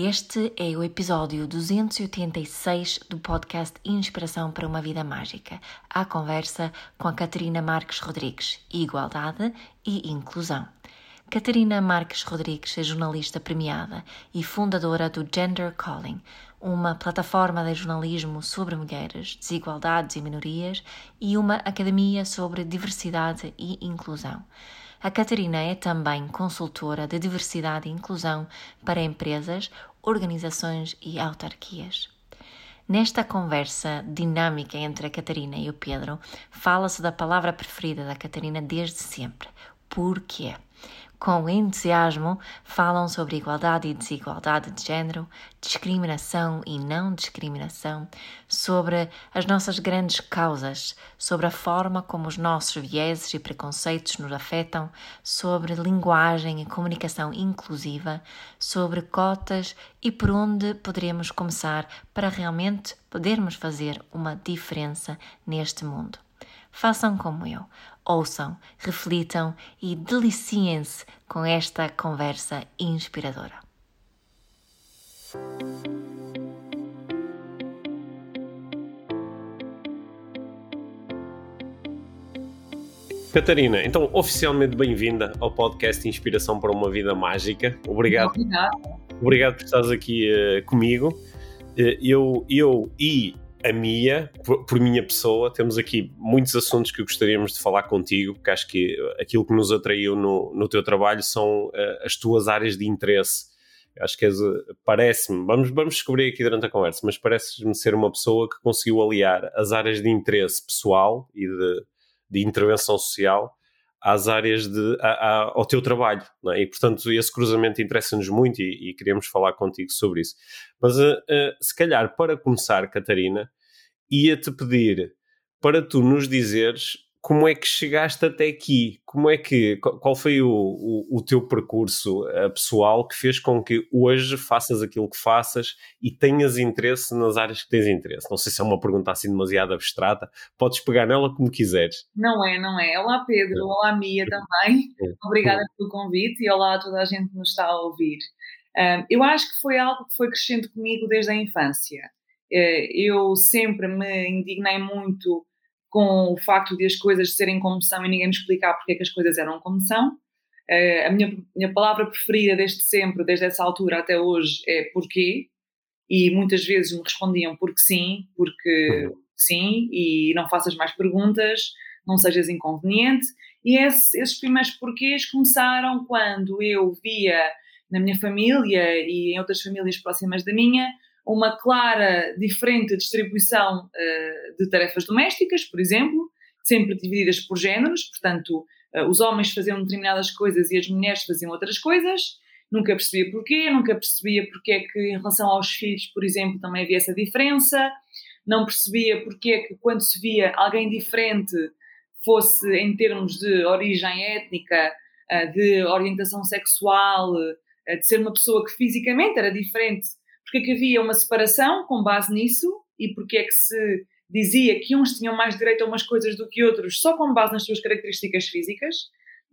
Este é o episódio 286 do podcast Inspiração para uma Vida Mágica, a conversa com a Catarina Marques Rodrigues, Igualdade e Inclusão. Catarina Marques Rodrigues é jornalista premiada e fundadora do Gender Calling, uma plataforma de jornalismo sobre mulheres, desigualdades e minorias e uma academia sobre diversidade e inclusão. A Catarina é também consultora de diversidade e inclusão para empresas, organizações e autarquias. Nesta conversa dinâmica entre a Catarina e o Pedro, fala-se da palavra preferida da Catarina desde sempre: porquê com entusiasmo, falam sobre igualdade e desigualdade de género, discriminação e não discriminação, sobre as nossas grandes causas, sobre a forma como os nossos vieses e preconceitos nos afetam, sobre linguagem e comunicação inclusiva, sobre cotas e por onde poderemos começar para realmente podermos fazer uma diferença neste mundo. Façam como eu, ouçam, reflitam e deliciem-se com esta conversa inspiradora. Catarina, então oficialmente bem-vinda ao podcast Inspiração para uma Vida Mágica. Obrigado. Obrigado. Obrigado por estares aqui uh, comigo. Uh, eu, eu e a Mia, por, por, minha pessoa, temos aqui muitos assuntos que gostaríamos de falar contigo, porque acho que aquilo que nos atraiu no, no teu trabalho são uh, as tuas áreas de interesse. Acho que parece-me, vamos, vamos descobrir aqui durante a conversa, mas parece-me ser uma pessoa que conseguiu aliar as áreas de interesse pessoal e de, de intervenção social às áreas de, a, a, ao teu trabalho, é? e portanto esse cruzamento interessa-nos muito e, e, queremos falar contigo sobre isso. Mas uh, uh, se calhar para começar, Catarina, ia-te pedir para tu nos dizeres como é que chegaste até aqui, como é que, qual foi o, o, o teu percurso uh, pessoal que fez com que hoje faças aquilo que faças e tenhas interesse nas áreas que tens interesse? Não sei se é uma pergunta assim demasiado abstrata, podes pegar nela como quiseres. Não é, não é. Olá Pedro, olá Mia também, obrigada pelo convite e olá a toda a gente que nos está a ouvir. Um, eu acho que foi algo que foi crescendo comigo desde a infância. Uh, eu sempre me indignei muito com o facto de as coisas serem como são e ninguém me explicar porque é que as coisas eram como são. Uh, a minha, minha palavra preferida desde sempre, desde essa altura até hoje, é porquê. E muitas vezes me respondiam porque sim, porque sim, e não faças mais perguntas, não sejas inconveniente. E esse, esses primeiros porquês começaram quando eu via na minha família e em outras famílias próximas da minha uma clara, diferente distribuição uh, de tarefas domésticas, por exemplo, sempre divididas por géneros, portanto, uh, os homens faziam determinadas coisas e as mulheres faziam outras coisas. Nunca percebia porquê, nunca percebia porque é que em relação aos filhos, por exemplo, também havia essa diferença. Não percebia porque é que quando se via alguém diferente, fosse em termos de origem étnica, uh, de orientação sexual, de ser uma pessoa que fisicamente era diferente porque é que havia uma separação com base nisso e porque é que se dizia que uns tinham mais direito a umas coisas do que outros só com base nas suas características físicas.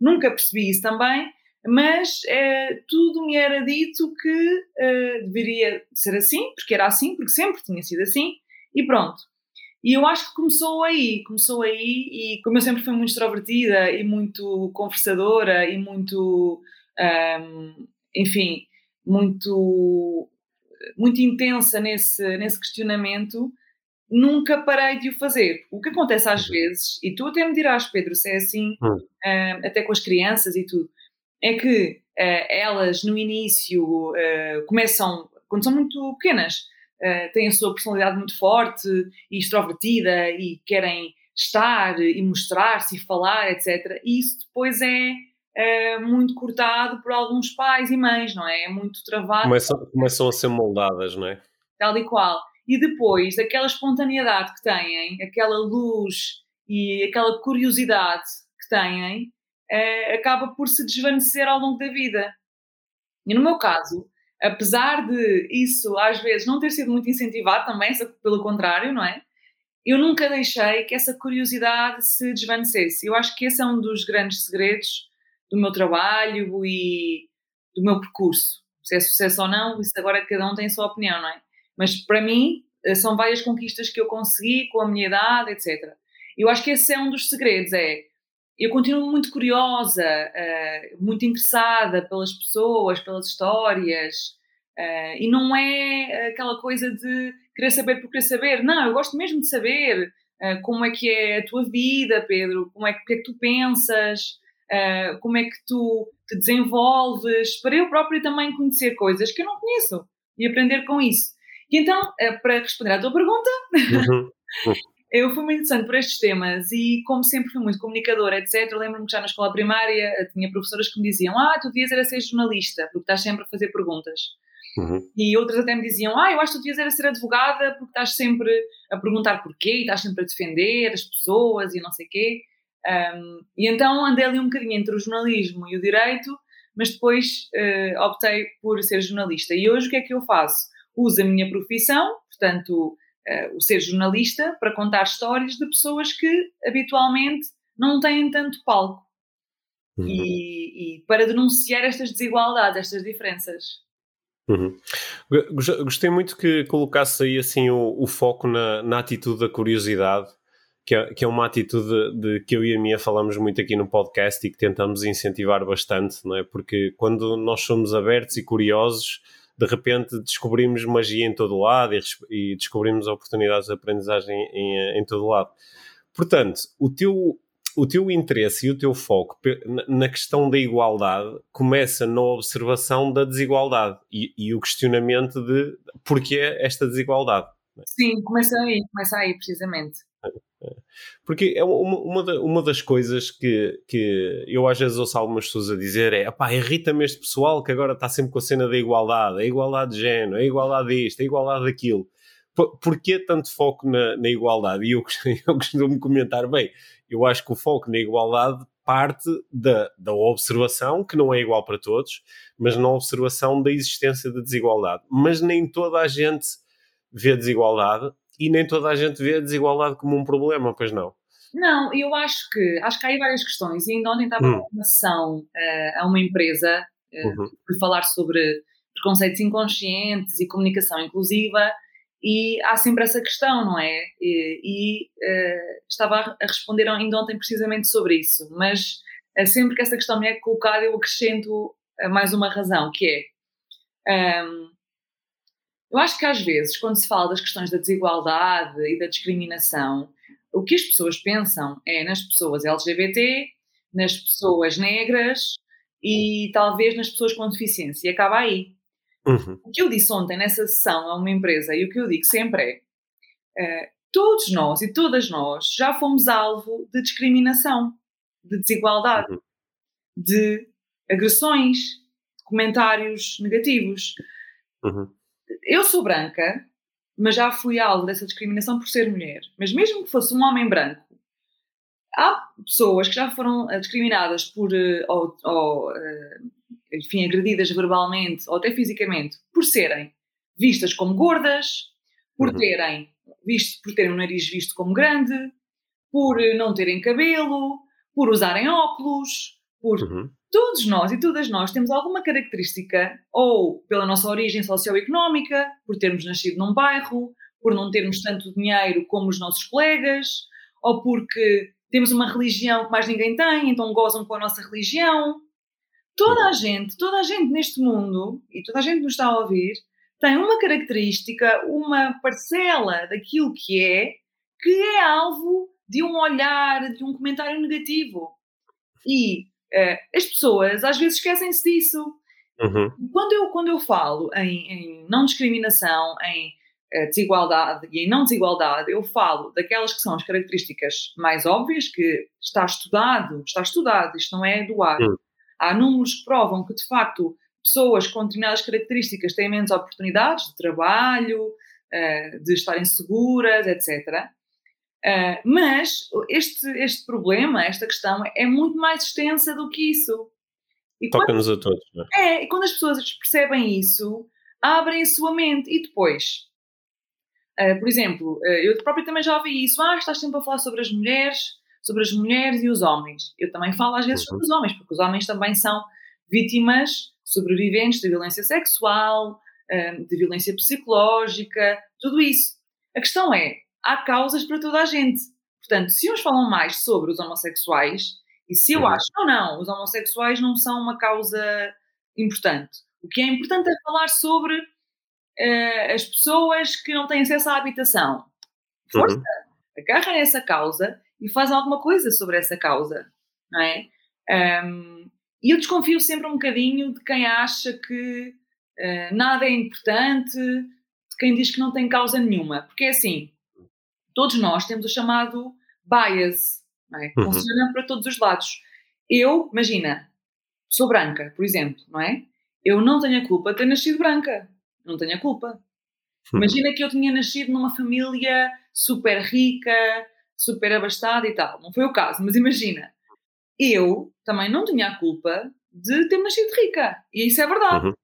Nunca percebi isso também, mas é, tudo me era dito que é, deveria ser assim, porque era assim, porque sempre tinha sido assim, e pronto. E eu acho que começou aí, começou aí, e como eu sempre fui muito extrovertida e muito conversadora e muito, um, enfim, muito muito intensa nesse, nesse questionamento, nunca parei de o fazer. O que acontece às uhum. vezes, e tu até me dirás, Pedro, se é assim, uh, até com as crianças e tudo, é que uh, elas no início uh, começam, quando são muito pequenas, têm a sua personalidade muito forte e extrovertida e querem estar e mostrar-se e falar, etc. E isso depois é é muito cortado por alguns pais e mães, não é? É muito travado. Começam, começam a ser moldadas, não é? Tal e qual. E depois, aquela espontaneidade que têm, aquela luz e aquela curiosidade que têm, é, acaba por se desvanecer ao longo da vida. E no meu caso, apesar de isso às vezes não ter sido muito incentivado também, pelo contrário, não é? Eu nunca deixei que essa curiosidade se desvanecesse. Eu acho que esse é um dos grandes segredos do meu trabalho e do meu percurso. Se é sucesso ou não, isso agora cada um tem a sua opinião, não é? Mas para mim, eh, são várias conquistas que eu consegui com a minha idade, etc. Eu acho que esse é um dos segredos, é eu continuo muito curiosa, uh, muito interessada pelas pessoas, pelas histórias, uh, e não é aquela coisa de querer saber por querer saber. Não, eu gosto mesmo de saber uh, como é que é a tua vida, Pedro, como é que, que, é que tu pensas, como é que tu te desenvolves, para eu própria também conhecer coisas que eu não conheço e aprender com isso. E então, para responder à tua pergunta, uhum. eu fui muito interessante por estes temas e, como sempre fui muito comunicadora, etc., lembro-me que já na escola primária eh, tinha professoras que me diziam: Ah, tu devias era ser jornalista, porque estás sempre a fazer perguntas. Uhum. E outras até me diziam: Ah, eu acho que tu devias era ser advogada, porque estás sempre a perguntar porquê e estás sempre a defender as pessoas e não sei quê. Um, e então andei ali um bocadinho entre o jornalismo e o direito, mas depois uh, optei por ser jornalista. E hoje o que é que eu faço? Uso a minha profissão, portanto uh, o ser jornalista para contar histórias de pessoas que habitualmente não têm tanto palco. Uhum. E, e, para denunciar estas desigualdades, estas diferenças. Uhum. Gostei muito que colocasse aí assim o, o foco na, na, atitude da curiosidade, que é, que é uma atitude de, de, que eu e a Mia falamos muito aqui no podcast e que tentamos incentivar bastante, não é? Porque quando nós somos abertos e curiosos, de repente descobrimos magia em todo lado e, e descobrimos oportunidades de aprendizagem em, em todo lado. Portanto, o teu, o teu interesse e o teu foco na questão da igualdade começa na observação da desigualdade e, e o questionamento de porquê esta desigualdade. Sim, começa aí, começa aí, precisamente. Porque é uma, uma, uma das coisas que, que eu às vezes ouço algumas pessoas a dizer é pá, irrita-me este pessoal que agora está sempre com a cena da igualdade, a igualdade de género, a igualdade disto, a igualdade daquilo. Por, porquê tanto foco na, na igualdade? E eu, eu costumo comentar, bem, eu acho que o foco na igualdade parte da, da observação, que não é igual para todos, mas na observação da existência de desigualdade. Mas nem toda a gente vê desigualdade e nem toda a gente vê a desigualdade como um problema, pois não? Não, eu acho que acho que há aí várias questões. E ainda ontem estava hum. uma ação uh, a uma empresa uh, uhum. por falar sobre preconceitos inconscientes e comunicação inclusiva e há sempre essa questão, não é? E, e uh, estava a responder ainda ontem precisamente sobre isso, mas sempre que essa questão me é colocada eu acrescento mais uma razão, que é um, eu acho que às vezes, quando se fala das questões da desigualdade e da discriminação, o que as pessoas pensam é nas pessoas LGBT, nas pessoas negras e talvez nas pessoas com deficiência. E acaba aí. Uhum. O que eu disse ontem nessa sessão a uma empresa e o que eu digo sempre é: uh, todos nós e todas nós já fomos alvo de discriminação, de desigualdade, uhum. de agressões, de comentários negativos. Uhum eu sou branca, mas já fui alvo dessa discriminação por ser mulher. Mas mesmo que fosse um homem branco, há pessoas que já foram eh, discriminadas por, eh, ou, ou eh, enfim, agredidas verbalmente ou até fisicamente por serem vistas como gordas, por uhum. terem visto, por terem o nariz visto como grande, por não terem cabelo, por usarem óculos, por uhum todos nós e todas nós temos alguma característica, ou pela nossa origem socioeconómica, por termos nascido num bairro, por não termos tanto dinheiro como os nossos colegas, ou porque temos uma religião que mais ninguém tem, então gozam com a nossa religião. Toda a gente, toda a gente neste mundo, e toda a gente nos está a ouvir, tem uma característica, uma parcela daquilo que é, que é alvo de um olhar, de um comentário negativo. E as pessoas às vezes esquecem-se disso. Uhum. Quando, eu, quando eu falo em, em não discriminação, em uh, desigualdade e em não desigualdade, eu falo daquelas que são as características mais óbvias, que está estudado, está estudado, isto não é do ar. Uhum. Há números que provam que, de facto, pessoas com determinadas características têm menos oportunidades de trabalho, uh, de estarem seguras, etc. Uh, mas este, este problema, esta questão, é muito mais extensa do que isso. Toca-nos a todos. Não é? é, e quando as pessoas percebem isso, abrem a sua mente. E depois, uh, por exemplo, uh, eu próprio também já ouvi isso. Ah, estás sempre a falar sobre as mulheres, sobre as mulheres e os homens. Eu também falo às vezes uhum. sobre os homens, porque os homens também são vítimas sobreviventes de violência sexual, de violência psicológica, tudo isso. A questão é, há causas para toda a gente. Portanto, se uns falam mais sobre os homossexuais, e se eu acho, não, não, os homossexuais não são uma causa importante. O que é importante é falar sobre uh, as pessoas que não têm acesso à habitação. Força, uhum. agarra essa causa e faz alguma coisa sobre essa causa, não é? Um, e eu desconfio sempre um bocadinho de quem acha que uh, nada é importante, de quem diz que não tem causa nenhuma. Porque é assim, todos nós temos o chamado bias, não é? Uhum. Funciona para todos os lados. Eu, imagina, sou branca, por exemplo, não é? Eu não tenho a culpa de ter nascido branca. Não tenho a culpa. Uhum. Imagina que eu tinha nascido numa família super rica, super abastada e tal. Não foi o caso, mas imagina. Eu também não tinha a culpa de ter nascido rica. E isso é verdade. Uhum.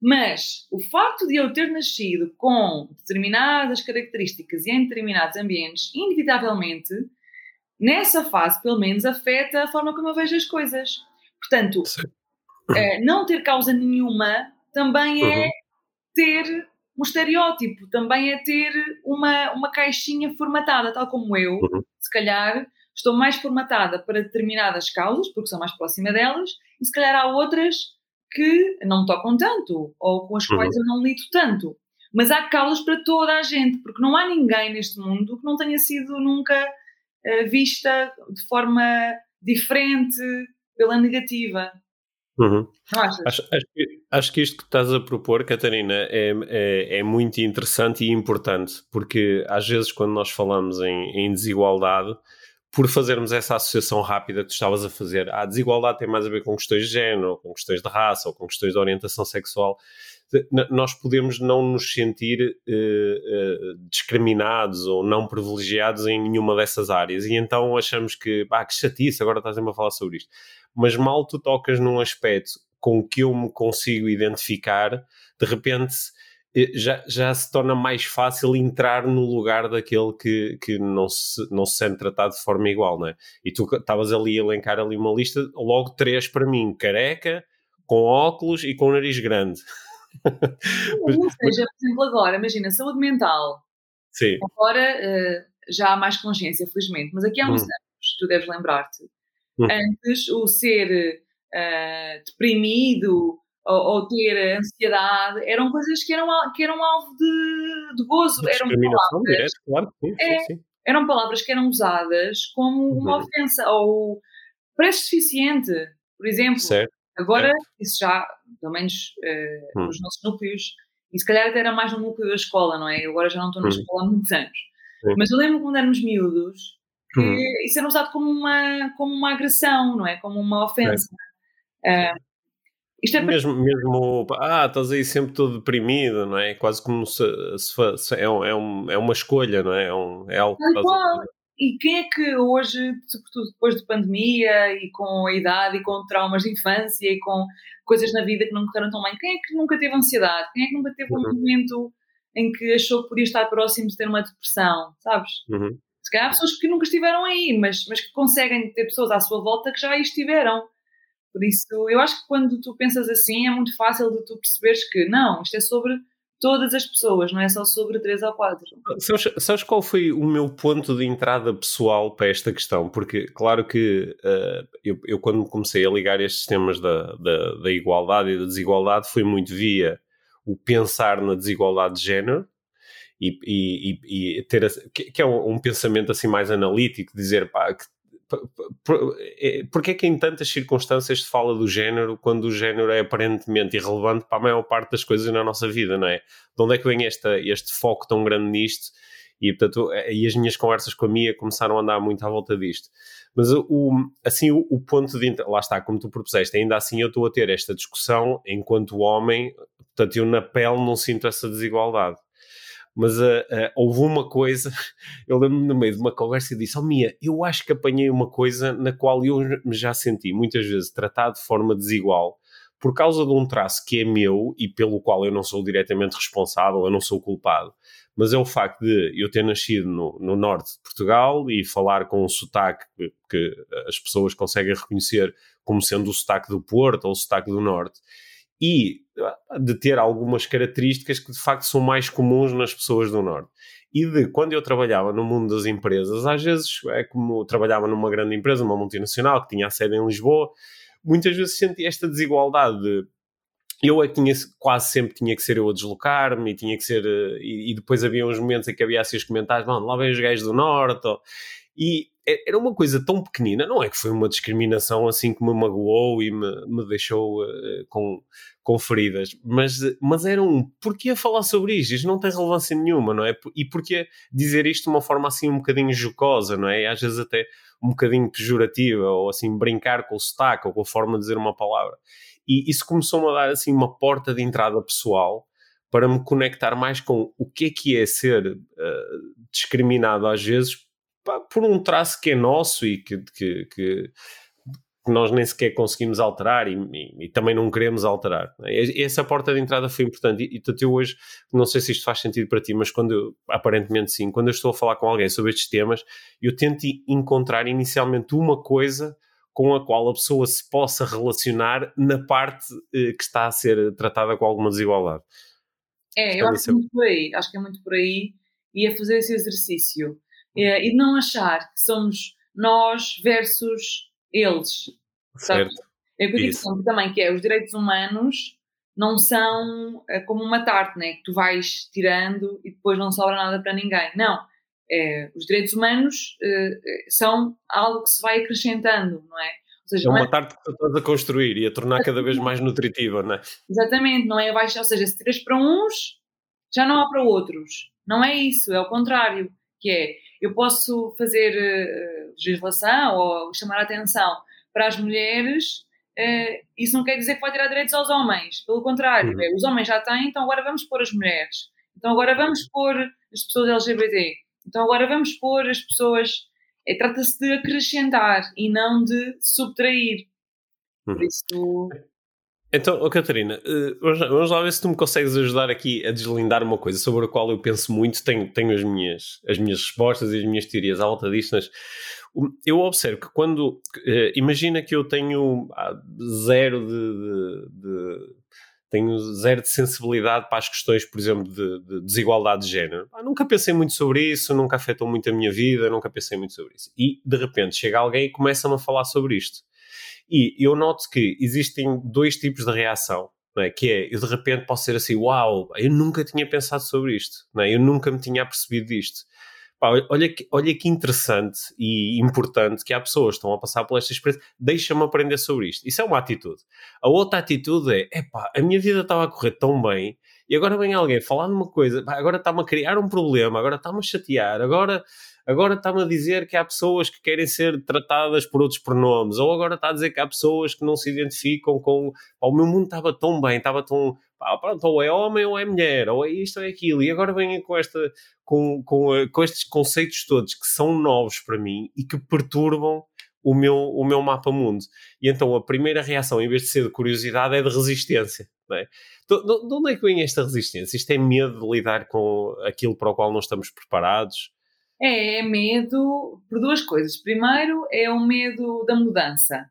Mas o facto de eu ter nascido com determinadas características e em determinados ambientes, inevitavelmente, nessa fase, pelo menos, afeta a forma como eu vejo as coisas. Portanto, é, não ter causa nenhuma também é uhum. ter um estereótipo, também é ter uma, uma caixinha formatada, tal como eu, uhum. se calhar estou mais formatada para determinadas causas, porque sou mais próxima delas, e se calhar há outras que não tocam tanto, ou com as uhum. quais eu não lido tanto. Mas há causas para toda a gente, porque não há ninguém neste mundo que não tenha sido nunca uh, vista de forma diferente pela negativa. Uhum. Acho, acho, que, acho, que, isto que estás a propor, Catarina, é, é, é, muito interessante e importante, porque às vezes quando nós falamos em, em, desigualdade, por fazermos essa associação rápida que tu estavas a fazer, a desigualdade tem mais a ver com questões de género, ou com questões de raça, ou com questões de orientação sexual, nós podemos não nos sentir uh, uh, discriminados ou não privilegiados em nenhuma dessas áreas. E então achamos que, ah, que chatice, agora estás a falar sobre isto. Mas mal tu tocas num aspecto com que eu me consigo identificar, de repente eh, já, já se torna mais fácil entrar no lugar daquele que, que não, se, não se sente tratado de forma igual, não é? E tu estavas ali a elencar ali uma lista, logo três para mim, careca, com óculos e com nariz grande. Ou seja, por exemplo, agora, imagina, saúde mental. Sim. Agora uh, já há mais consciência, felizmente, mas aqui há uns hum. anos, tu deves lembrar-te, hum. antes o ser uh, deprimido ou, ou, ter ansiedade eram coisas que eram, que eram alvo de, de gozo. De eram palavras, direto, claro. Sim, é, sim, Eram palavras que eram usadas como uma uhum. ofensa ou parece suficiente, por exemplo. Certo. Agora, isso já, pelo menos uh, hum. nos nossos núcleos, e se calhar até era mais no núcleo da escola, não é? Eu agora já não estou na hum. escola há muitos anos. Mas eu lembro quando éramos miúdos que hum. isso era usado como uma, como uma agressão, não é? Como uma ofensa. É. Uh, isto é mesmo, mesmo, ah, estás aí sempre todo deprimido, não é? Quase como se, se, se é, um, é, um, é uma escolha, não é? É, um, é algo que e quem é que hoje, sobretudo depois de pandemia e com a idade e com traumas de infância e com coisas na vida que não correram tão bem, quem é que nunca teve ansiedade? Quem é que nunca teve um uhum. momento em que achou que podia estar próximo de ter uma depressão, sabes? Uhum. Se calhar há pessoas que nunca estiveram aí, mas, mas que conseguem ter pessoas à sua volta que já aí estiveram. Por isso, eu acho que quando tu pensas assim, é muito fácil de tu perceberes que não, isto é sobre todas as pessoas, não é só sobre três ou quatro. Sabes, sabes, qual foi o meu ponto de entrada pessoal para esta questão? Porque, claro que uh, eu, eu, quando comecei a ligar estes temas da, da, da, igualdade e da desigualdade, foi muito via o pensar na desigualdade de género. E, e, e ter que é um, um, pensamento assim mais analítico, dizer pá, que porque é que em tantas circunstâncias se fala do género quando o género é aparentemente irrelevante para a maior parte das coisas na nossa vida, não é? De onde é que vem esta, este foco tão grande nisto? E, portanto, é, e as minhas conversas com a Mia começaram a andar muito à volta disto. Mas, o, assim, o, o ponto de... Lá está, como tu propuseste, ainda assim eu estou a ter esta discussão enquanto homem, portanto, eu na pele não sinto essa desigualdade mas uh, uh, houve uma coisa, eu lembro-me no meio de uma conversa e disse: Oh Mia, eu acho que apanhei uma coisa na qual eu me já senti muitas vezes tratado de forma desigual por causa de um traço que é meu e pelo qual eu não sou diretamente responsável, eu não sou culpado, mas é o facto de eu ter nascido no, no norte de Portugal e falar com um sotaque que, que as pessoas conseguem reconhecer como sendo o sotaque do Porto ou o sotaque do Norte e de ter algumas características que de facto são mais comuns nas pessoas do Norte. E de quando eu trabalhava no mundo das empresas, às vezes é como trabalhava numa grande empresa, uma multinacional que tinha a sede em Lisboa, muitas vezes senti esta desigualdade de eu é que tinha, quase sempre tinha que ser eu a deslocar-me e tinha que ser eh, e, e, depois havia uns momentos em que havia assim os comentários, lá vem os gajos do Norte ou, e era uma coisa tão pequenina, não é que foi uma discriminação assim que me magoou e me, me deixou uh, com, com feridas, mas, mas era um porquê falar sobre isto? Isto não tem relevância nenhuma, não é? E porquê dizer isto de uma forma assim um bocadinho jocosa, não é? E às vezes até um bocadinho pejorativa, ou assim brincar com o sotaque ou com a forma de dizer uma palavra. E isso começou-me a dar assim uma porta de entrada pessoal para me conectar mais com o que é que é ser uh, discriminado às vezes pá, por um traço que é nosso e que, que, que, nós nem sequer conseguimos alterar e, e, e, também não queremos alterar. É? Essa porta de entrada foi importante e, e eu hoje, não sei se isto faz sentido para ti, mas quando eu, aparentemente sim, quando eu estou a falar com alguém sobre estes temas, eu tento encontrar inicialmente uma coisa com a qual a pessoa se possa relacionar na parte eh, que está a ser tratada com alguma desigualdade. É, eu acho que é muito por aí, acho que é muito por aí e a fazer esse exercício é, e de não achar que somos nós versus eles. Certo. Sabe? É o que eu digo sempre também, que é os direitos humanos não são é, como uma tarte, né? que tu vais tirando e depois não sobra nada para ninguém. Não. É, os direitos humanos é, são algo que se vai acrescentando, não é? Seja, é uma é... tarte que tu estás a construir e a tornar cada vez mais nutritiva, não é? Exatamente, não é ou seja, se tiras para uns, já não há para outros. Não é isso, é o contrário, que é eu posso fazer uh, legislação ou chamar a atenção para as mulheres, uh, isso não quer dizer que vai tirar direitos aos homens. Pelo contrário, uhum. é, os homens já têm, então agora vamos pôr as mulheres. Então agora vamos pôr as pessoas LGBT. Então agora vamos pôr as pessoas. É, Trata-se de acrescentar e não de subtrair. Uhum. Por isso. Então, oh, Catarina, uh, vamos lá ver se tu me consegues ajudar aqui a deslindar uma coisa sobre a qual eu penso muito, tenho, tenho as, minhas, as minhas respostas e as minhas teorias à volta disto, mas eu observo que quando. Uh, imagina que eu tenho zero de, de, de, tenho zero de sensibilidade para as questões, por exemplo, de, de desigualdade de género. Ah, nunca pensei muito sobre isso, nunca afetou muito a minha vida, nunca pensei muito sobre isso. E de repente chega alguém e começa-me a falar sobre isto. E eu noto que existem dois tipos de reação. É? Que é, eu de repente posso ser assim, uau, eu nunca tinha pensado sobre isto, é? eu nunca me tinha percebido disto. Pá, olha, que, olha que interessante e importante que há pessoas que estão a passar por esta experiência, deixa-me aprender sobre isto. Isso é uma atitude. A outra atitude é, epá, a minha vida estava a correr tão bem e agora vem alguém falar numa coisa, agora está-me a criar um problema, agora está-me a chatear, agora agora está-me a dizer que há pessoas que querem ser tratadas por outros pronomes, ou agora está a dizer que há pessoas que não se identificam com. o meu mundo estava tão bem, estava tão. Pronto, ou é homem ou é mulher, ou é isto ou é aquilo, e agora vêm com, esta, com, com, eh, com estes conceitos todos que são novos para mim e que perturbam o meu, o meu mapa mundo. E então a primeira reação, em vez de ser de curiosidade, é de resistência. Não é? De, de onde é que vem esta resistência? Isto é medo de lidar com aquilo para o qual não estamos preparados? É, é medo por duas coisas. Primeiro, é o medo da mudança,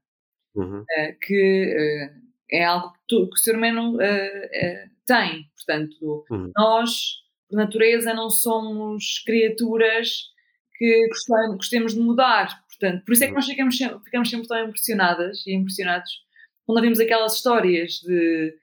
uhum. uh, que uh, é algo que, tu, que, o ser humano uh, tem. Portanto, uhum. nós, por natureza, não somos criaturas que gostemos de mudar. Portanto, por isso é que uhum. nós ficamos, ficamos sempre tão impressionadas e impressionados quando ouvimos aquelas histórias de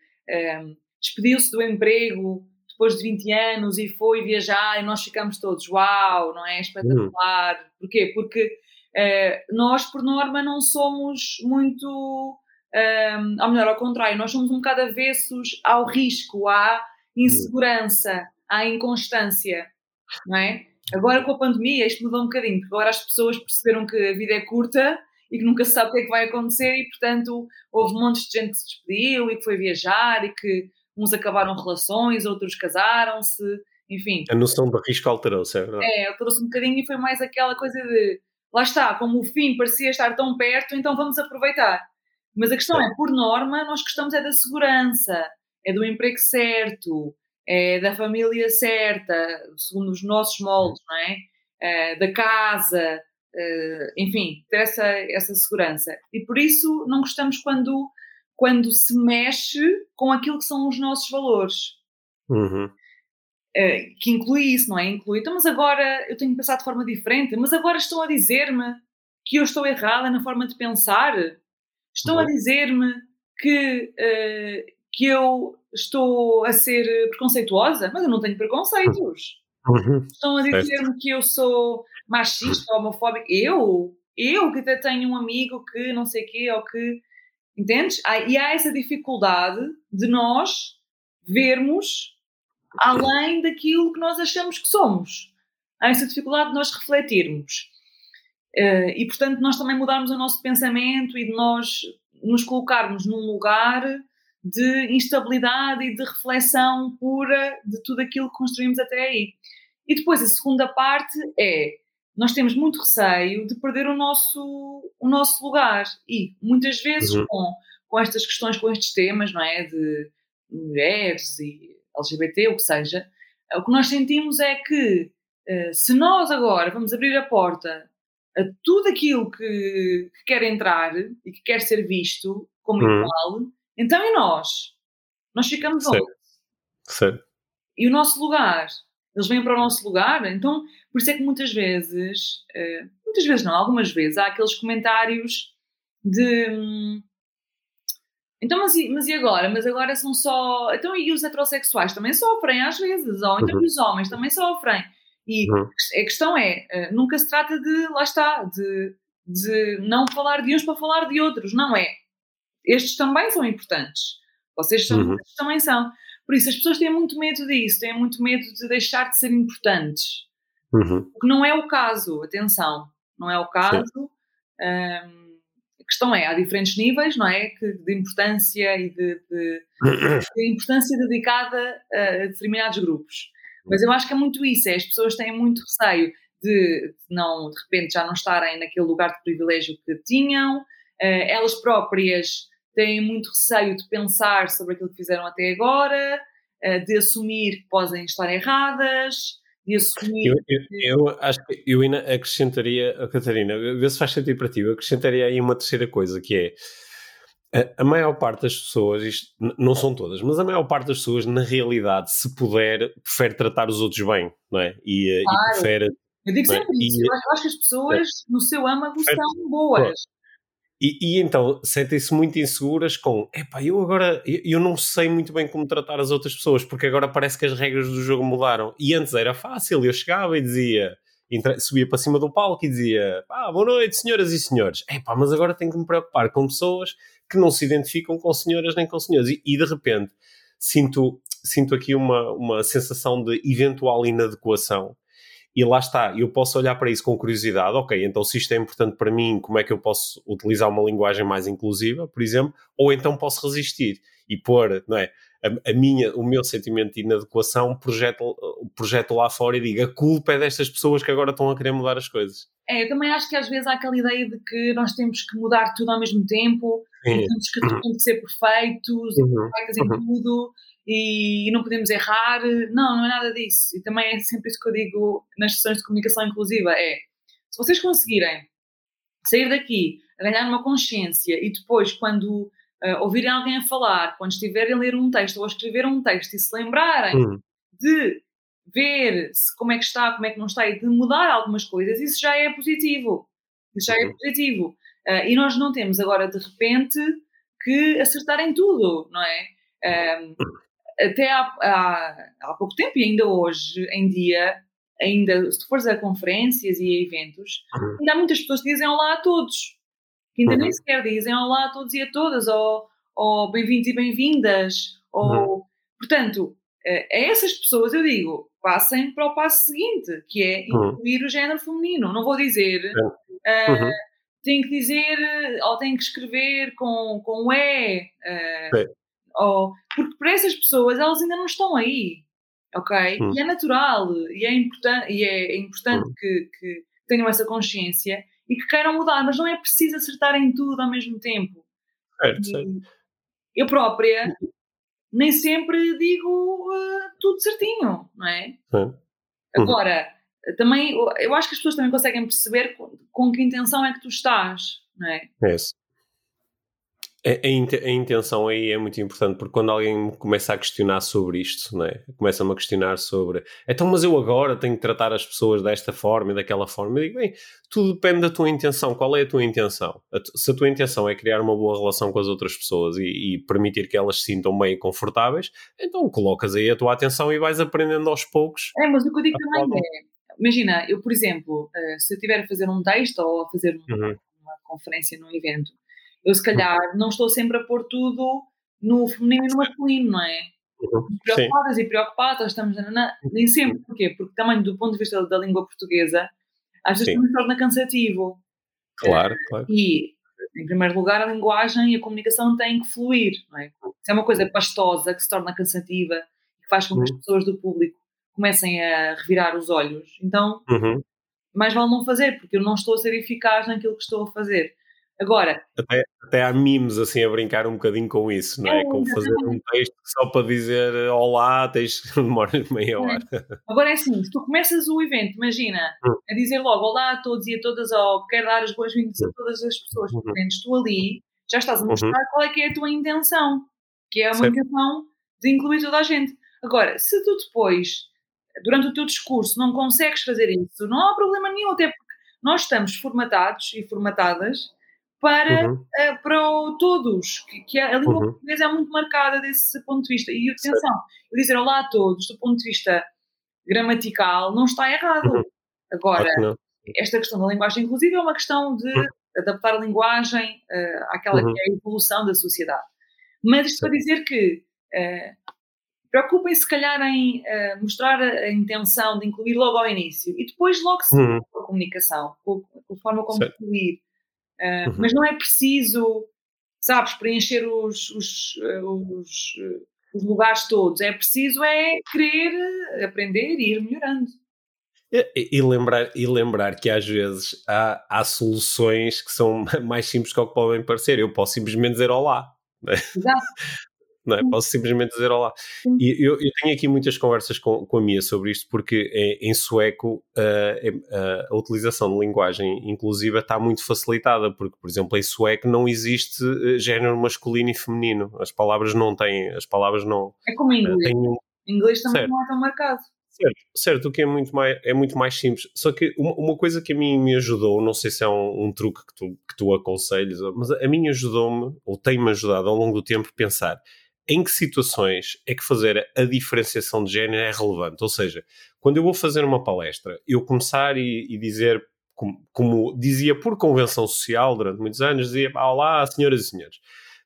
despediu-se do emprego depois de 20 anos e foi viajar e nós ficamos todos, uau, não é? Espetacular. Uhum. Porquê? Porque uh, nós, por norma, não somos muito. Um, ehm, ou melhor, ao contrário, nós somos um bocado avessos ao risco, à insegurança, à inconstância, não é? Agora com a pandemia isto mudou um bocadinho, porque agora as pessoas perceberam que a vida é curta e que nunca se sabe o que é que vai acontecer e, portanto, houve montes de gente que se despediu e que foi viajar e que uns acabaram relações, outros casaram-se, enfim. A noção de risco alterou-se, é verdade? É, alterou-se um bocadinho e foi mais aquela coisa de lá está, como o fim parecia estar tão perto, então vamos aproveitar. Mas a questão é, é por norma, nós gostamos é da segurança, é do emprego certo, é da família certa, segundo os nossos moldes, não é? é da casa, é, enfim, ter essa, essa segurança. E por isso não gostamos quando quando se mexe com aquilo que são os nossos valores. Uhum. Uh, que inclui isso, não é? Inclui, então, mas agora eu tenho que pensar de forma diferente, mas agora estão a dizer-me que eu estou errada na forma de pensar, estão uhum. a dizer-me que, uh, que eu estou a ser preconceituosa, mas eu não tenho preconceitos. Uhum. Estão a dizer-me que eu sou machista, homofóbica. Eu? Eu que até tenho um amigo que não sei o quê, ou que. Entendes? E há essa dificuldade de nós vermos além daquilo que nós achamos que somos. Há essa dificuldade de nós refletirmos. Uh, e, portanto, nós também mudarmos o nosso pensamento e de nós nos colocarmos num lugar de instabilidade e de reflexão pura de tudo aquilo que construímos até aí. E depois a segunda parte é nós temos muito receio de perder o nosso, o nosso lugar e muitas vezes uhum. com, com estas questões, com estes temas, não é, de mulheres e LGBT, o que seja, o que nós sentimos é que eh, se nós agora vamos abrir a porta a tudo aquilo que, que quer entrar e que quer ser visto como uhum. igual, então e nós? Nós ficamos onde? Certo. E o nosso lugar? Eles vêm para o nosso lugar? Então, por isso é que muitas vezes, uh, muitas vezes não, algumas vezes, há aqueles comentários de. Hum, então, mas e, mas e agora? Mas agora são só. Então, e os heterossexuais também sofrem às vezes, ou então uhum. os homens também sofrem. E uhum. a questão é: uh, nunca se trata de, lá está, de, de não falar de uns para falar de outros, não é? estes também são importantes. Vocês são, uhum. também são. Por isso, as pessoas têm muito medo disso, têm muito medo de deixar de ser importantes. Uhum. O que não é o caso, atenção, não é o caso. Um, a questão é, há diferentes níveis, não é? Que, de importância e de, de, de, importância dedicada a determinados grupos. Mas eu acho que é muito isso, é, as pessoas têm muito receio de, de não, de repente, já não estarem naquele lugar de privilégio que tinham, uh, elas próprias têm muito receio de pensar sobre aquilo que fizeram até agora, eh, de assumir que podem estar erradas, de assumir. Eu, eu, eu acho que eu ainda acrescentaria, oh, Catarina, vê se faz sentido para ti, eu acrescentaria aí uma terceira coisa que é. A, a maior parte das pessoas, isto não são todas, mas a maior parte das pessoas, na realidade, se puder, prefere tratar os outros bem, não é? E, eh, claro. e prefere. Eu digo é? sempre é? isso, eu acho que as pessoas, é. no seu âmago, são boas. E, e, então sentem-se muito inseguras com epá, eu agora eu, eu, não sei muito bem como tratar as outras pessoas, porque agora parece que as regras do jogo mudaram. E antes era fácil, eu chegava e dizia, subia para cima do palco e dizia ah, boa noite, senhoras e senhores. Epá, mas agora tenho que me preocupar com pessoas que não se identificam com senhoras nem com senhores. E, e de repente sinto, sinto aqui uma, uma sensação de eventual inadequação e lá está, eu posso olhar para isso com curiosidade, ok, então se isto é importante para mim, como é que eu posso utilizar uma linguagem mais inclusiva, por exemplo, ou então posso resistir e pôr, não é, a, a minha, o meu sentimento de inadequação projeto, projeto lá fora e digo, a culpa é destas pessoas que agora estão a querer mudar as coisas. É, eu também acho que às vezes há aquela ideia de que nós temos que mudar tudo ao mesmo tempo, temos que tudo tem que ser perfeitos, uhum. perfeitas em uhum. tudo, e não podemos errar. Não, não é nada disso. E também é sempre isso que eu digo nas sessões de comunicação inclusiva: é se vocês conseguirem sair daqui, ganhar uma consciência e depois, quando uh, ouvirem alguém a falar, quando estiverem a ler um texto ou a escrever um texto e se lembrarem uhum. de ver se, como é que está, como é que não está e de mudar algumas coisas, isso já é positivo. Isso já é uhum. positivo. Uh, e nós não temos agora, de repente, que acertar em tudo, não é? Um, até há, há, há, pouco tempo e ainda hoje em dia, ainda se tu fores a conferências e a eventos, uhum. ainda há muitas pessoas que dizem olá a todos, que ainda uhum. nem sequer dizem olá a todos e a todas, ou, ou bem-vindos e bem-vindas, ou, uhum. portanto, a essas pessoas eu digo, passem para o passo seguinte, que é uhum. incluir o género feminino. Não vou dizer, uh, tem que dizer, ou tem que escrever com, com E, uh, ou, porque para essas pessoas elas ainda não estão aí, ok? Hum. E é natural e é, importan e é, importante hum. que, que, tenham essa consciência e que queiram mudar, mas não é preciso acertar em tudo ao mesmo tempo. Certo, certo. Eu própria nem sempre digo uh, tudo certinho, não é? Hum. Agora, também eu acho que as pessoas também conseguem perceber com, com que intenção é que tu estás, não é? É. A, a, intenção aí é muito importante, porque quando alguém começa a questionar sobre isto, né? começa-me a questionar sobre então, mas eu agora tenho que tratar as pessoas desta forma e daquela forma, eu digo, bem, tudo depende da tua intenção. Qual é a tua intenção? Se a tua intenção é criar uma boa relação com as outras pessoas e, e permitir que elas se sintam bem e confortáveis, então colocas aí a tua atenção e vais aprendendo aos poucos. É, mas o que eu digo também forma. é, imagina, eu, por exemplo, eh, se eu tiver a fazer um texto ou a fazer uma, uhum. uma conferência num evento eu, se calhar, não estou sempre a pôr tudo no feminino e no masculino, não é? Uhum. Preocupadas Sim. e preocupadas, estamos. Na, nem sempre. Porquê? Porque também, do ponto de vista da língua portuguesa, às vezes também torna cansativo. Claro, claro. E, em primeiro lugar, a linguagem e a comunicação têm que fluir, não é? Se é uma coisa pastosa que se torna cansativa, que faz com que as uhum. pessoas do público comecem a revirar os olhos, então uhum. mais vale não fazer, porque eu não estou a ser eficaz naquilo que estou a fazer. Agora. Até, até há memes assim a brincar um bocadinho com isso, não é? é Como fazer um texto só para dizer olá, tens demoras meia hora. Agora é assim, se tu começas o evento, imagina, hum. a dizer logo olá a todos e a todas, ou quero dar as boas-vindas a hum. todas as pessoas uhum. presentes, tu ali já estás a mostrar uhum. qual é que é a tua intenção, que é uma certo. intenção de incluir toda a gente. Agora, se tu depois, durante o teu discurso, não consegues fazer isso, não há problema nenhum, até porque nós estamos formatados e formatadas para, uhum. uh, para o, todos, que, que, a língua uhum. portuguesa é muito marcada desse ponto de vista. E atenção, eu dizer olá a todos, do ponto de vista gramatical, não está errado. Uhum. Agora, esta questão da linguagem inclusiva é uma questão de uhum. adaptar a linguagem uh, àquela que uhum. é a evolução da sociedade. Mas isto para dizer que uh, preocupem-se, se calhar, em uh, mostrar a, intenção de incluir logo ao início e depois logo se uhum. a comunicação, com, com a forma como certo. incluir. Uh, uhum. Mas não é preciso, sabes, preencher os, os, os, os, lugares todos. É preciso é querer aprender e ir melhorando. E, e, lembrar, e lembrar que às vezes há, há soluções que são mais simples que o que podem parecer. Eu posso simplesmente dizer olá. Né? Exato. Não é? Posso simplesmente dizer olá. E eu, eu, tenho aqui muitas conversas com, com a Mia sobre isto, porque em, em sueco uh, uh, a utilização de linguagem inclusiva está muito facilitada, porque, por exemplo, em sueco não existe eh, género masculino e feminino. As palavras não têm, as palavras não. É como em inglês. Uh, inglês também certo. não é tão marcado. Certo, certo, o que é muito mais, é muito mais simples. Só que uma, uma coisa que a mim me ajudou, não sei se é um, um truque que tu, que tu aconselhas, mas a mim ajudou-me, ou tem-me ajudado ao longo do tempo, pensar em que situações é que fazer a diferenciação de género é relevante? Ou seja, quando eu vou fazer uma palestra, eu começar e, e dizer, como, como, dizia por convenção social durante muitos anos, dizia, olá, senhoras e senhores.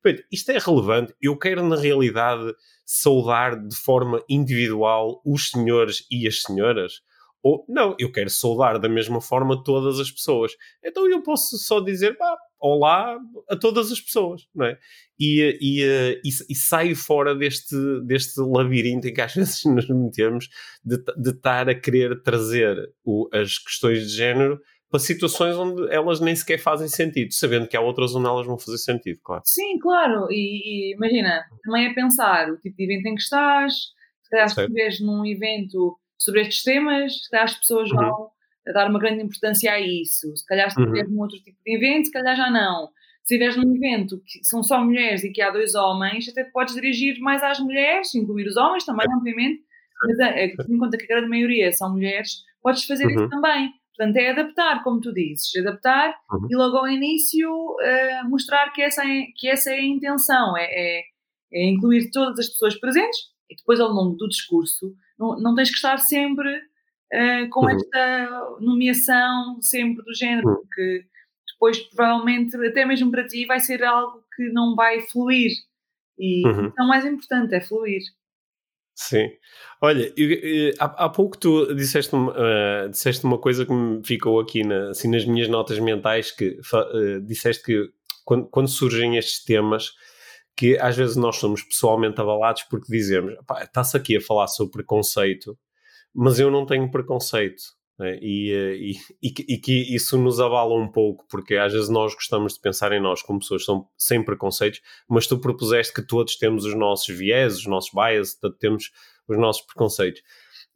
Bem, isto é relevante, eu quero na realidade saudar de forma individual os senhores e as senhoras? Ou não, eu quero saudar da mesma forma todas as pessoas. Então eu posso só dizer, pá, olá a todas as pessoas, não é? E, e, e, e saio fora deste, deste labirinto em que às vezes nos metemos de, de estar a querer trazer o, as questões de género para situações onde elas nem sequer fazem sentido, sabendo que há outras onde elas vão fazer sentido, claro. Sim, claro, e, e imagina, também é pensar o tipo de evento em que estás, se calhar se estiveres num evento sobre estes temas, se calhar as pessoas uhum. A dar uma grande importância a isso. Se calhar se estiveres uhum. num outro tipo de evento, se calhar já não. Se estiveres num evento que são só mulheres e que há dois homens, até podes dirigir mais às mulheres, incluir os homens também, obviamente, mas é, tendo em conta que a grande maioria são mulheres, podes fazer uhum. isso também. Portanto, é adaptar, como tu dizes, adaptar uhum. e logo ao início uh, mostrar que essa, é, que essa é a intenção, é, é, é, incluir todas as pessoas presentes e depois ao longo do discurso não, não tens que estar sempre uh, com uhum. esta nomeação sempre do género, uhum. porque depois provavelmente, até mesmo para ti, vai ser algo que não vai fluir. E uhum. então o mais importante é fluir. Sim. Olha, eu, eu, há, há, pouco tu disseste, uh, disseste uma coisa que me ficou aqui na, assim, nas minhas notas mentais, que uh, disseste que quando, quando, surgem estes temas, que às vezes nós somos pessoalmente abalados porque dizemos, está-se aqui a falar sobre preconceito, mas eu não tenho preconceito. Né? E, eh, e, e, que isso nos abala um pouco, porque às vezes nós gostamos de pensar em nós como pessoas são, sem preconceitos, mas tu propuseste que todos temos os nossos viés, os nossos bias, temos os nossos preconceitos.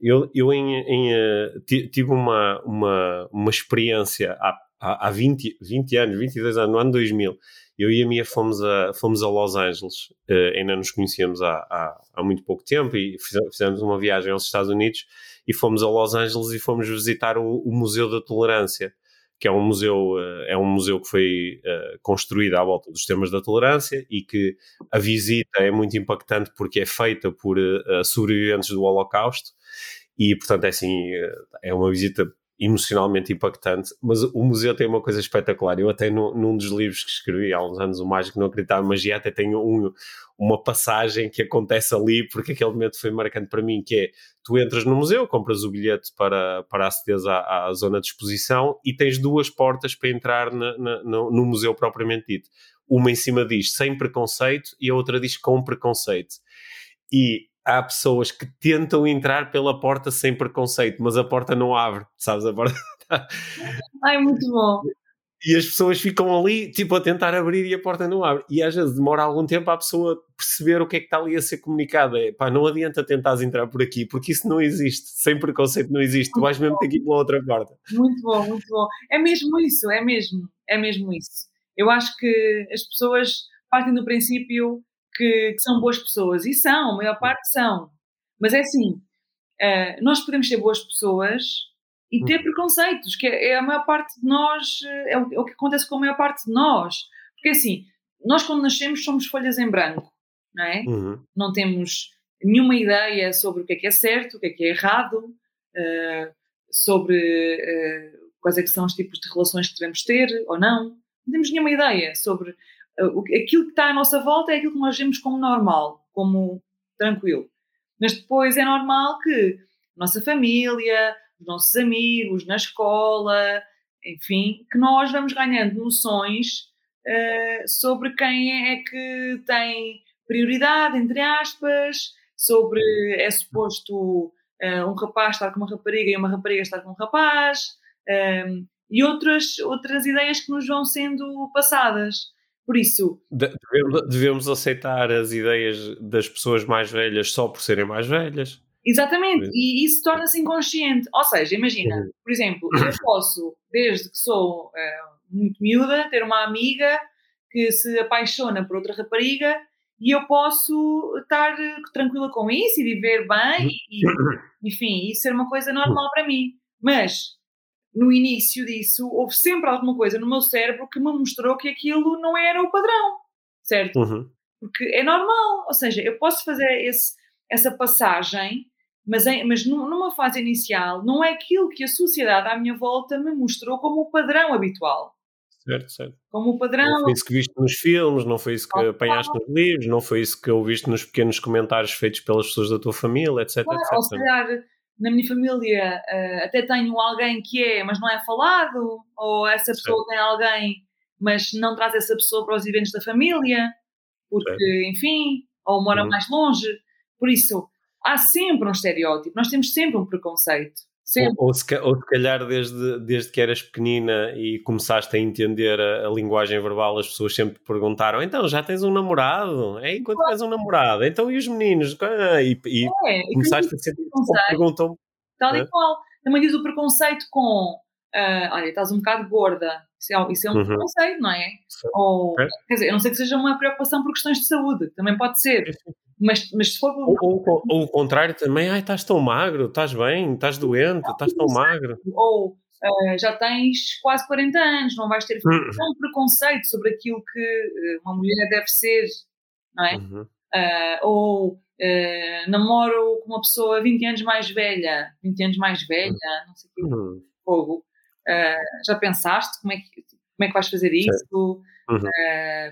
Eu, eu em, em, eh, tive uma, uma, uma experiência há, há 20, 20 anos, 22 anos, no ano 2000, Eu e a Mia fomos a, fomos a Los Angeles, uh, ainda nos conhecíamos há, há, há, muito pouco tempo e fizemos uma viagem aos Estados Unidos e fomos a Los Angeles e fomos visitar o, o Museu da Tolerância, que é um museu, uh, é um museu que foi uh, construído à volta dos temas da tolerância e que a visita é muito impactante porque é feita por sobreviventes do Holocausto e portanto é assim, é uma visita emocionalmente impactante, mas o museu tem uma coisa espetacular. Eu até no, num dos livros que escrevi há uns anos, O Mágico Não Acreditava em Magia, até tenho um, uma passagem que acontece ali, porque aquele momento foi marcante para mim, que é, tu entras no museu, compras o bilhete para, para acederes à, à zona de exposição e tens duas portas para entrar na, na, no, no museu propriamente dito. Uma em cima diz sem preconceito e a outra diz com preconceito. E há pessoas que tentam entrar pela porta sem preconceito, mas a porta não abre, sabes? A porta Ai, muito bom. E as pessoas ficam ali, tipo, a tentar abrir e a porta não abre. E às vezes demora algum tempo a pessoa perceber o que é que está ali a ser comunicado. É, pá, não adianta tentares entrar por aqui, porque isso não existe. Sem preconceito não existe. Muito tu vais mesmo ter que ir pela outra porta. Muito bom, muito bom. É mesmo isso, é mesmo. É mesmo isso. Eu acho que as pessoas partem do princípio que, que, são boas pessoas. E são, a maior parte são. Mas é assim, uh, nós podemos ser boas pessoas e ter uhum. preconceitos, que é, é, a maior parte de nós, é o, é o, que acontece com a maior parte de nós. Porque assim, nós quando nascemos somos folhas em branco, não é? Uhum. Não temos nenhuma ideia sobre o que é que é certo, o que é que é errado, uh, sobre uh, quais é que são os tipos de relações que devemos ter ou não. Não temos nenhuma ideia sobre aquilo que está à nossa volta é aquilo que nós vemos como normal, como tranquilo. Mas depois é normal que nossa família, os nossos amigos, na escola, enfim, que nós vamos ganhando noções uh, sobre quem é que tem prioridade, entre aspas, sobre é suposto uh, um rapaz estar com uma rapariga e uma rapariga estar com um rapaz, um, eh, e outras, outras ideias que nos vão sendo passadas. Por isso. Devemos, devemos aceitar as ideias das pessoas mais velhas só por serem mais velhas. Exatamente, e isso torna-se inconsciente. Ou seja, imagina, uhum. por exemplo, eu posso, desde que sou uh, muito miúda, ter uma amiga que se apaixona por outra rapariga e eu posso estar tranquila com isso e viver bem e, enfim, isso ser uma coisa normal para mim. Mas no início disso, houve sempre alguma coisa no meu cérebro que me mostrou que aquilo não era o padrão, certo? Uhum. Porque é normal, ou seja, eu posso fazer esse, essa passagem, mas, em, mas numa fase inicial não é aquilo que a sociedade à minha volta me mostrou como o padrão habitual. Certo, certo. Como o padrão. Não foi isso que viste nos filmes, não foi isso que apanhaste nos livros, não foi isso que ouviste nos pequenos comentários feitos pelas pessoas da tua família, etc. Claro, etc. Ou se calhar na minha família uh, até tenho alguém que é, mas não é falado, ou essa pessoa Sim. tem alguém, mas não traz essa pessoa para os eventos da família, porque, Sim. enfim, ou mora uhum. mais longe. Por isso, há sempre um estereótipo, nós temos sempre um preconceito. Sempre. Ou, ou, se, ou se calhar desde, desde que eras pequenina e começaste a entender a, a, linguagem verbal, as pessoas sempre perguntaram: então já tens um namorado? É, quando claro. tens um namorado? Então e os meninos? E, e é, começaste a sentir perguntam. Tal e é? qual. Também diz o preconceito com uh, olha, estás um bocado gorda. Isso é, isso é um uhum. preconceito, não é? Ou, é? Quer dizer, eu não sei que seja uma preocupação por questões de saúde, também pode ser. Mas, mas se for. Ou, ou, ou o contrário também, ai, estás tão magro, estás bem, estás doente, estás tão magro. Ou uh, já tens quase 40 anos, não vais ter hum. um preconceito sobre aquilo que eh, uma mulher deve ser, não é? Uhum. Uh, ou uh, namoro com uma pessoa 20 anos mais velha, 20 anos mais velha, não sei o que, uhum. fogo. já pensaste como é, que, como é que vais fazer isso? Uhum.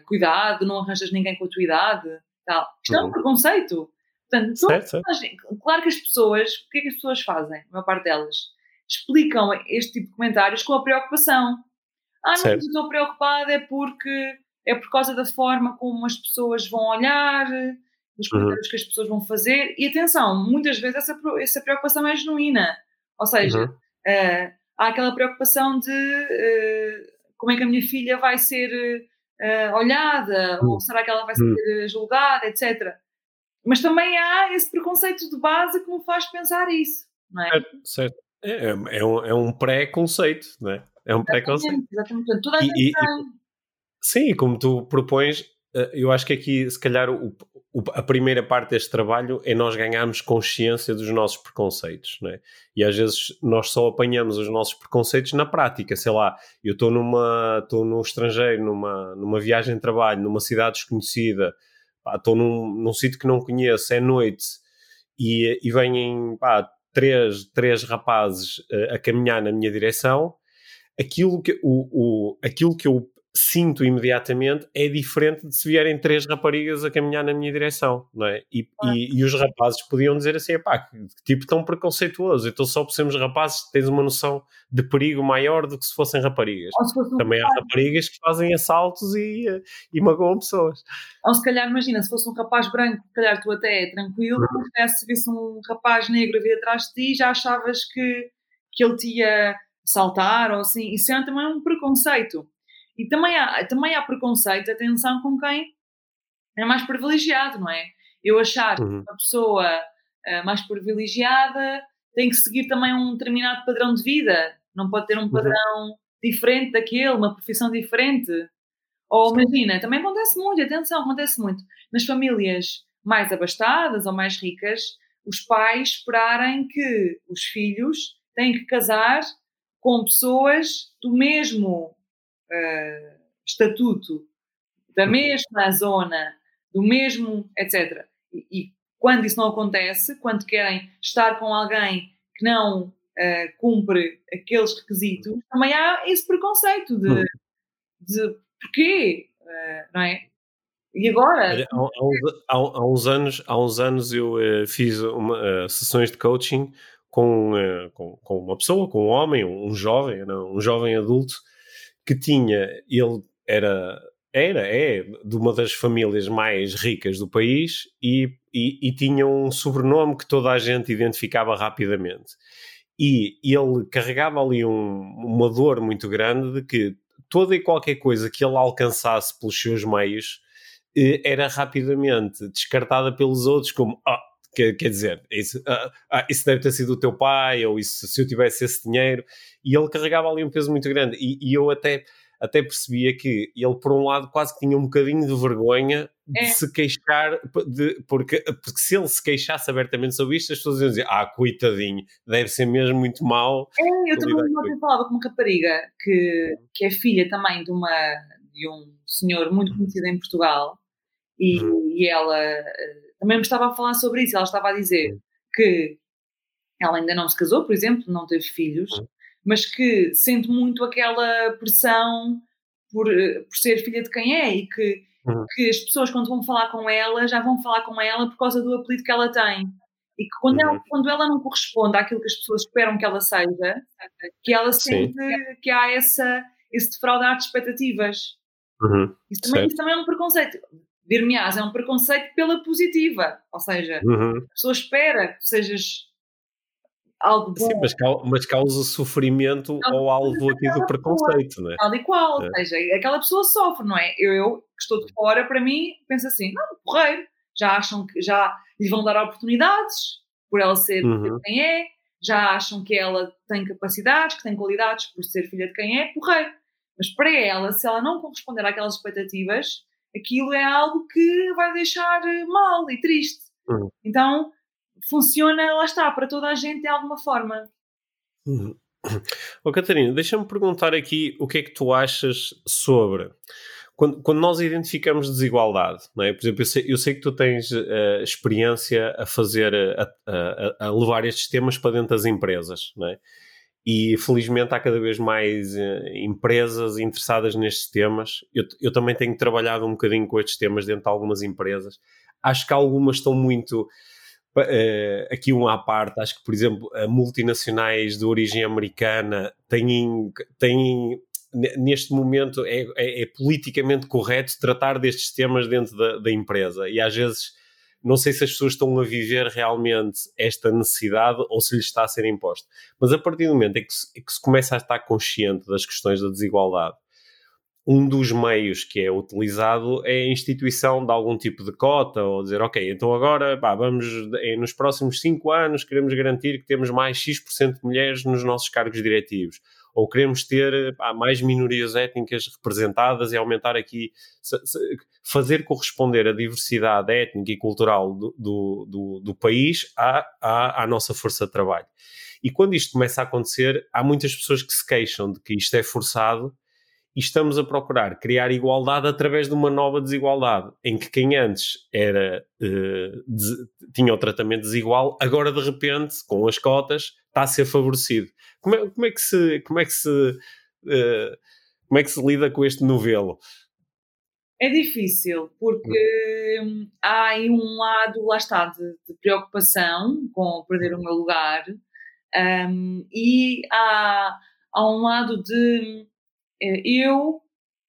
cuidado, não arranjas ninguém com a tua idade tal. Isto é um uhum. preconceito. Portanto, certo, certo. claro que as pessoas, o que é que as pessoas fazem? A maior parte delas explicam este tipo de comentários com a preocupação. Ah, não, estou preocupada é porque é por causa da forma como as pessoas vão olhar, dos uhum. comentários uhum. que as pessoas vão fazer. E atenção, muitas vezes essa, essa preocupação é genuína. Ou seja, uhum. uh, há aquela preocupação de uh, como é que a minha filha vai ser uh, olhada, ou hum. será que ela vai ser hum. julgada, etc. Mas também há esse preconceito de base que me faz pensar isso, não é? Certo, certo. É, é, é um, é um pré-conceito, não é? É um pré-conceito. Exatamente, toda a gente e. Sim, como tu propões, eh, eu acho que aqui, se calhar, o, a primeira parte deste trabalho é nós ganharmos consciência dos nossos preconceitos, não é? E às vezes nós só apanhamos os nossos preconceitos na prática, sei lá, eu estou numa, estou no estrangeiro, numa, numa viagem de trabalho, numa cidade desconhecida, estou num, num sítio que não conheço, é noite, e, e vêm, pá, três, três rapazes uh, a caminhar na minha direção, aquilo que, o, o, aquilo que eu sinto imediatamente é diferente de se vierem três raparigas a caminhar na minha direção, não é? E, e, e os rapazes podiam dizer assim, pá, que, tipo tão preconceituoso, então só por sermos rapazes tens uma noção de perigo maior do que se fossem raparigas. Se fosse um Também rapaz. há raparigas que fazem assaltos e, e magoam pessoas. Ou se calhar, imagina, se fosse um rapaz branco, se calhar tu até é tranquilo, uhum. mas se visse um rapaz negro a vir atrás de ti, já achavas que, que ele te ia saltar ou assim, isso é também um preconceito. E também há, também há preconceito, atenção, com quem é mais privilegiado, não é? Eu achar que uhum. uma pessoa uh, mais privilegiada tem que seguir também um determinado padrão de vida, não pode ter um uhum. padrão uhum. diferente daquele, uma profissão diferente. Ou imagina, também acontece muito, atenção, acontece muito. Nas famílias mais abastadas ou mais ricas, os pais esperarem que os filhos têm que casar com pessoas do mesmo uh, estatuto, da uhum. mesma zona, do mesmo, etc. E, e, quando isso não acontece, quando querem estar com alguém que não uh, cumpre aqueles requisitos, também há esse preconceito de, uhum. de porquê, uh, não é? E agora? Há, há, uns, há, há, uns, anos, há uns anos eu uh, fiz uma, sessões de coaching com, com, com, uma pessoa, com um homem, um, um jovem, não, um jovem adulto, que tinha, ele era, era, é, de uma das famílias mais ricas do país e, e, e tinha um sobrenome que toda a gente identificava rapidamente. E ele carregava ali um, uma dor muito grande de que toda e qualquer coisa que ele alcançasse pelos seus meios eh, era rapidamente descartada pelos outros como ah, quer, quer dizer, isso, ah, ah, isso deve ter sido o teu pai, ou isso, se eu tivesse esse dinheiro, e ele carregava ali um peso muito grande, e, e eu até, até percebia que ele, por um lado, quase que tinha um bocadinho de vergonha de é. se queixar, de, porque, porque se ele se queixasse abertamente sobre isto, as pessoas iam dizer, ah, coitadinho, deve ser mesmo muito mal. É, eu também ontem falava com uma rapariga que, que é filha também de, uma, de um senhor muito conhecido em Portugal, e, hum. e ela também me estava a falar sobre isso. Ela estava a dizer que ela ainda não se casou, por exemplo, não teve filhos, mas que sente muito aquela pressão por, eh, por ser filha de quem é e que, uhum. que as pessoas, quando vão falar com ela, já vão falar com ela por causa do apelido que ela tem. E que quando, uhum. ela, quando ela não corresponde àquilo que as pessoas esperam que ela seja, que ela sente Sim. que há essa, esse defraudar de expectativas. Uhum. Isso, também, isso também é um preconceito dir-me-ás, é um preconceito pela positiva. Ou seja, uhum. a pessoa espera que sejas algo bom. Sim, mas, mas causa sofrimento não, ao alvo aqui do preconceito, não é? Tal e qual. É. Ou seja, aquela pessoa sofre, não é? Eu, eu que estou de fora, para mim, penso assim, não, porreiro. Já acham que já lhe vão dar oportunidades por ela ser uhum. quem é, já acham que ela tem capacidades, que tem qualidades por ser filha de quem é, porreiro. Mas para ela, se ela não corresponder àquelas expectativas, aquilo é algo que vai deixar eh, mal e triste. Uhum. Então funciona, lá está, para toda a gente de alguma forma. Uhum. Oh, Catarina, deixa-me perguntar aqui o que é que tu achas sobre quando, quando nós identificamos desigualdade, não é? Por exemplo, eu sei, eu sei que tu tens uh, experiência a fazer, a, a, a, levar estes temas para dentro das empresas, não é? E felizmente há cada vez mais uh, empresas interessadas nestes temas. Eu, eu, também tenho trabalhado um bocadinho com estes temas dentro de algumas empresas. Acho que algumas estão muito. Uh, aqui um à parte, acho que, por exemplo, multinacionais de origem americana têm, têm neste momento é, é, é, politicamente correto tratar destes temas dentro da, da empresa e às vezes não sei se as pessoas estão a viver realmente esta necessidade ou se lhes está a ser imposto. Mas a partir do momento em que se, em que se começa a estar consciente das questões da desigualdade, um dos meios que é utilizado é a instituição de algum tipo de cota, ou dizer, ok, então agora pá, vamos, nos próximos 5 anos, queremos garantir que temos mais X% de mulheres nos nossos cargos diretivos. Ou queremos ter pá, mais minorias étnicas representadas e aumentar aqui, fazer corresponder a diversidade étnica e cultural do, do, do, do país à, à, à nossa força de trabalho. E quando isto começa a acontecer, há muitas pessoas que se queixam de que isto é forçado e estamos a procurar criar igualdade através de uma nova desigualdade, em que quem antes era uh, des, tinha o tratamento desigual, agora de repente, com as cotas, está a ser favorecido. Como é, como é que se como é que se uh, como é que se lida com este novelo? É difícil, porque hum, há aí um lado, lá está, de, de preocupação com perder o meu lugar, um, e há, há um lado de eh, eu,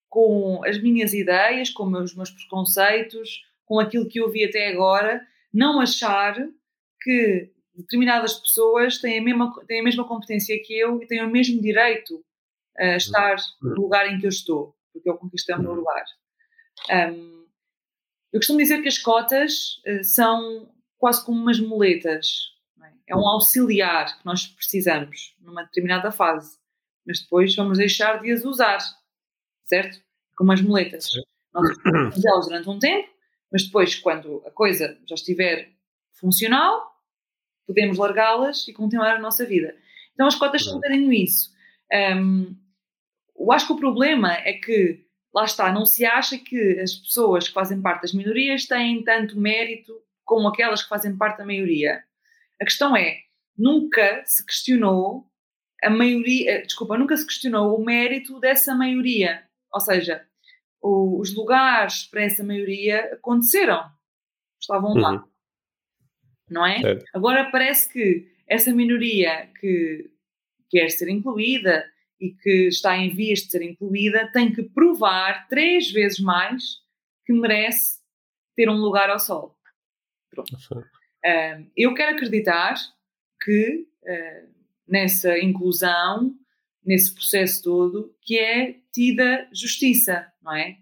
com as minhas ideias, com os meus preconceitos, com aquilo que eu vi até agora, não achar que determinadas pessoas têm a mesma, têm a mesma competência que eu e têm o mesmo direito a estar no lugar em que eu estou, porque eu conquistei o meu lugar. Um, eu costumo dizer que as cotas uh, são quase como umas muletas. É? é um auxiliar que nós precisamos numa determinada fase mas depois vamos deixar de as usar, certo? Como as moletas. Nós usamos elas durante um tempo, mas depois, quando a coisa já estiver funcional, podemos largá-las e continuar a nossa vida. Então as cotas são bocadinho isso. Um, eu acho que o problema é que, lá está, não se acha que as pessoas que fazem parte das minorias têm tanto mérito como aquelas que fazem parte da maioria. A questão é, nunca se questionou a maioria, eh, desculpa, nunca se questionou o mérito dessa maioria. Ou seja, o, os lugares para essa maioria aconteceram, estavam lá. Uhum. Não é? Certo. Agora parece que essa minoria que quer ser incluída e que está em vias de ser incluída tem que provar três vezes mais que merece ter um lugar ao sol. Pronto. Eu quero acreditar que uh, nessa inclusão, nesse processo todo, que é tida justiça, não é?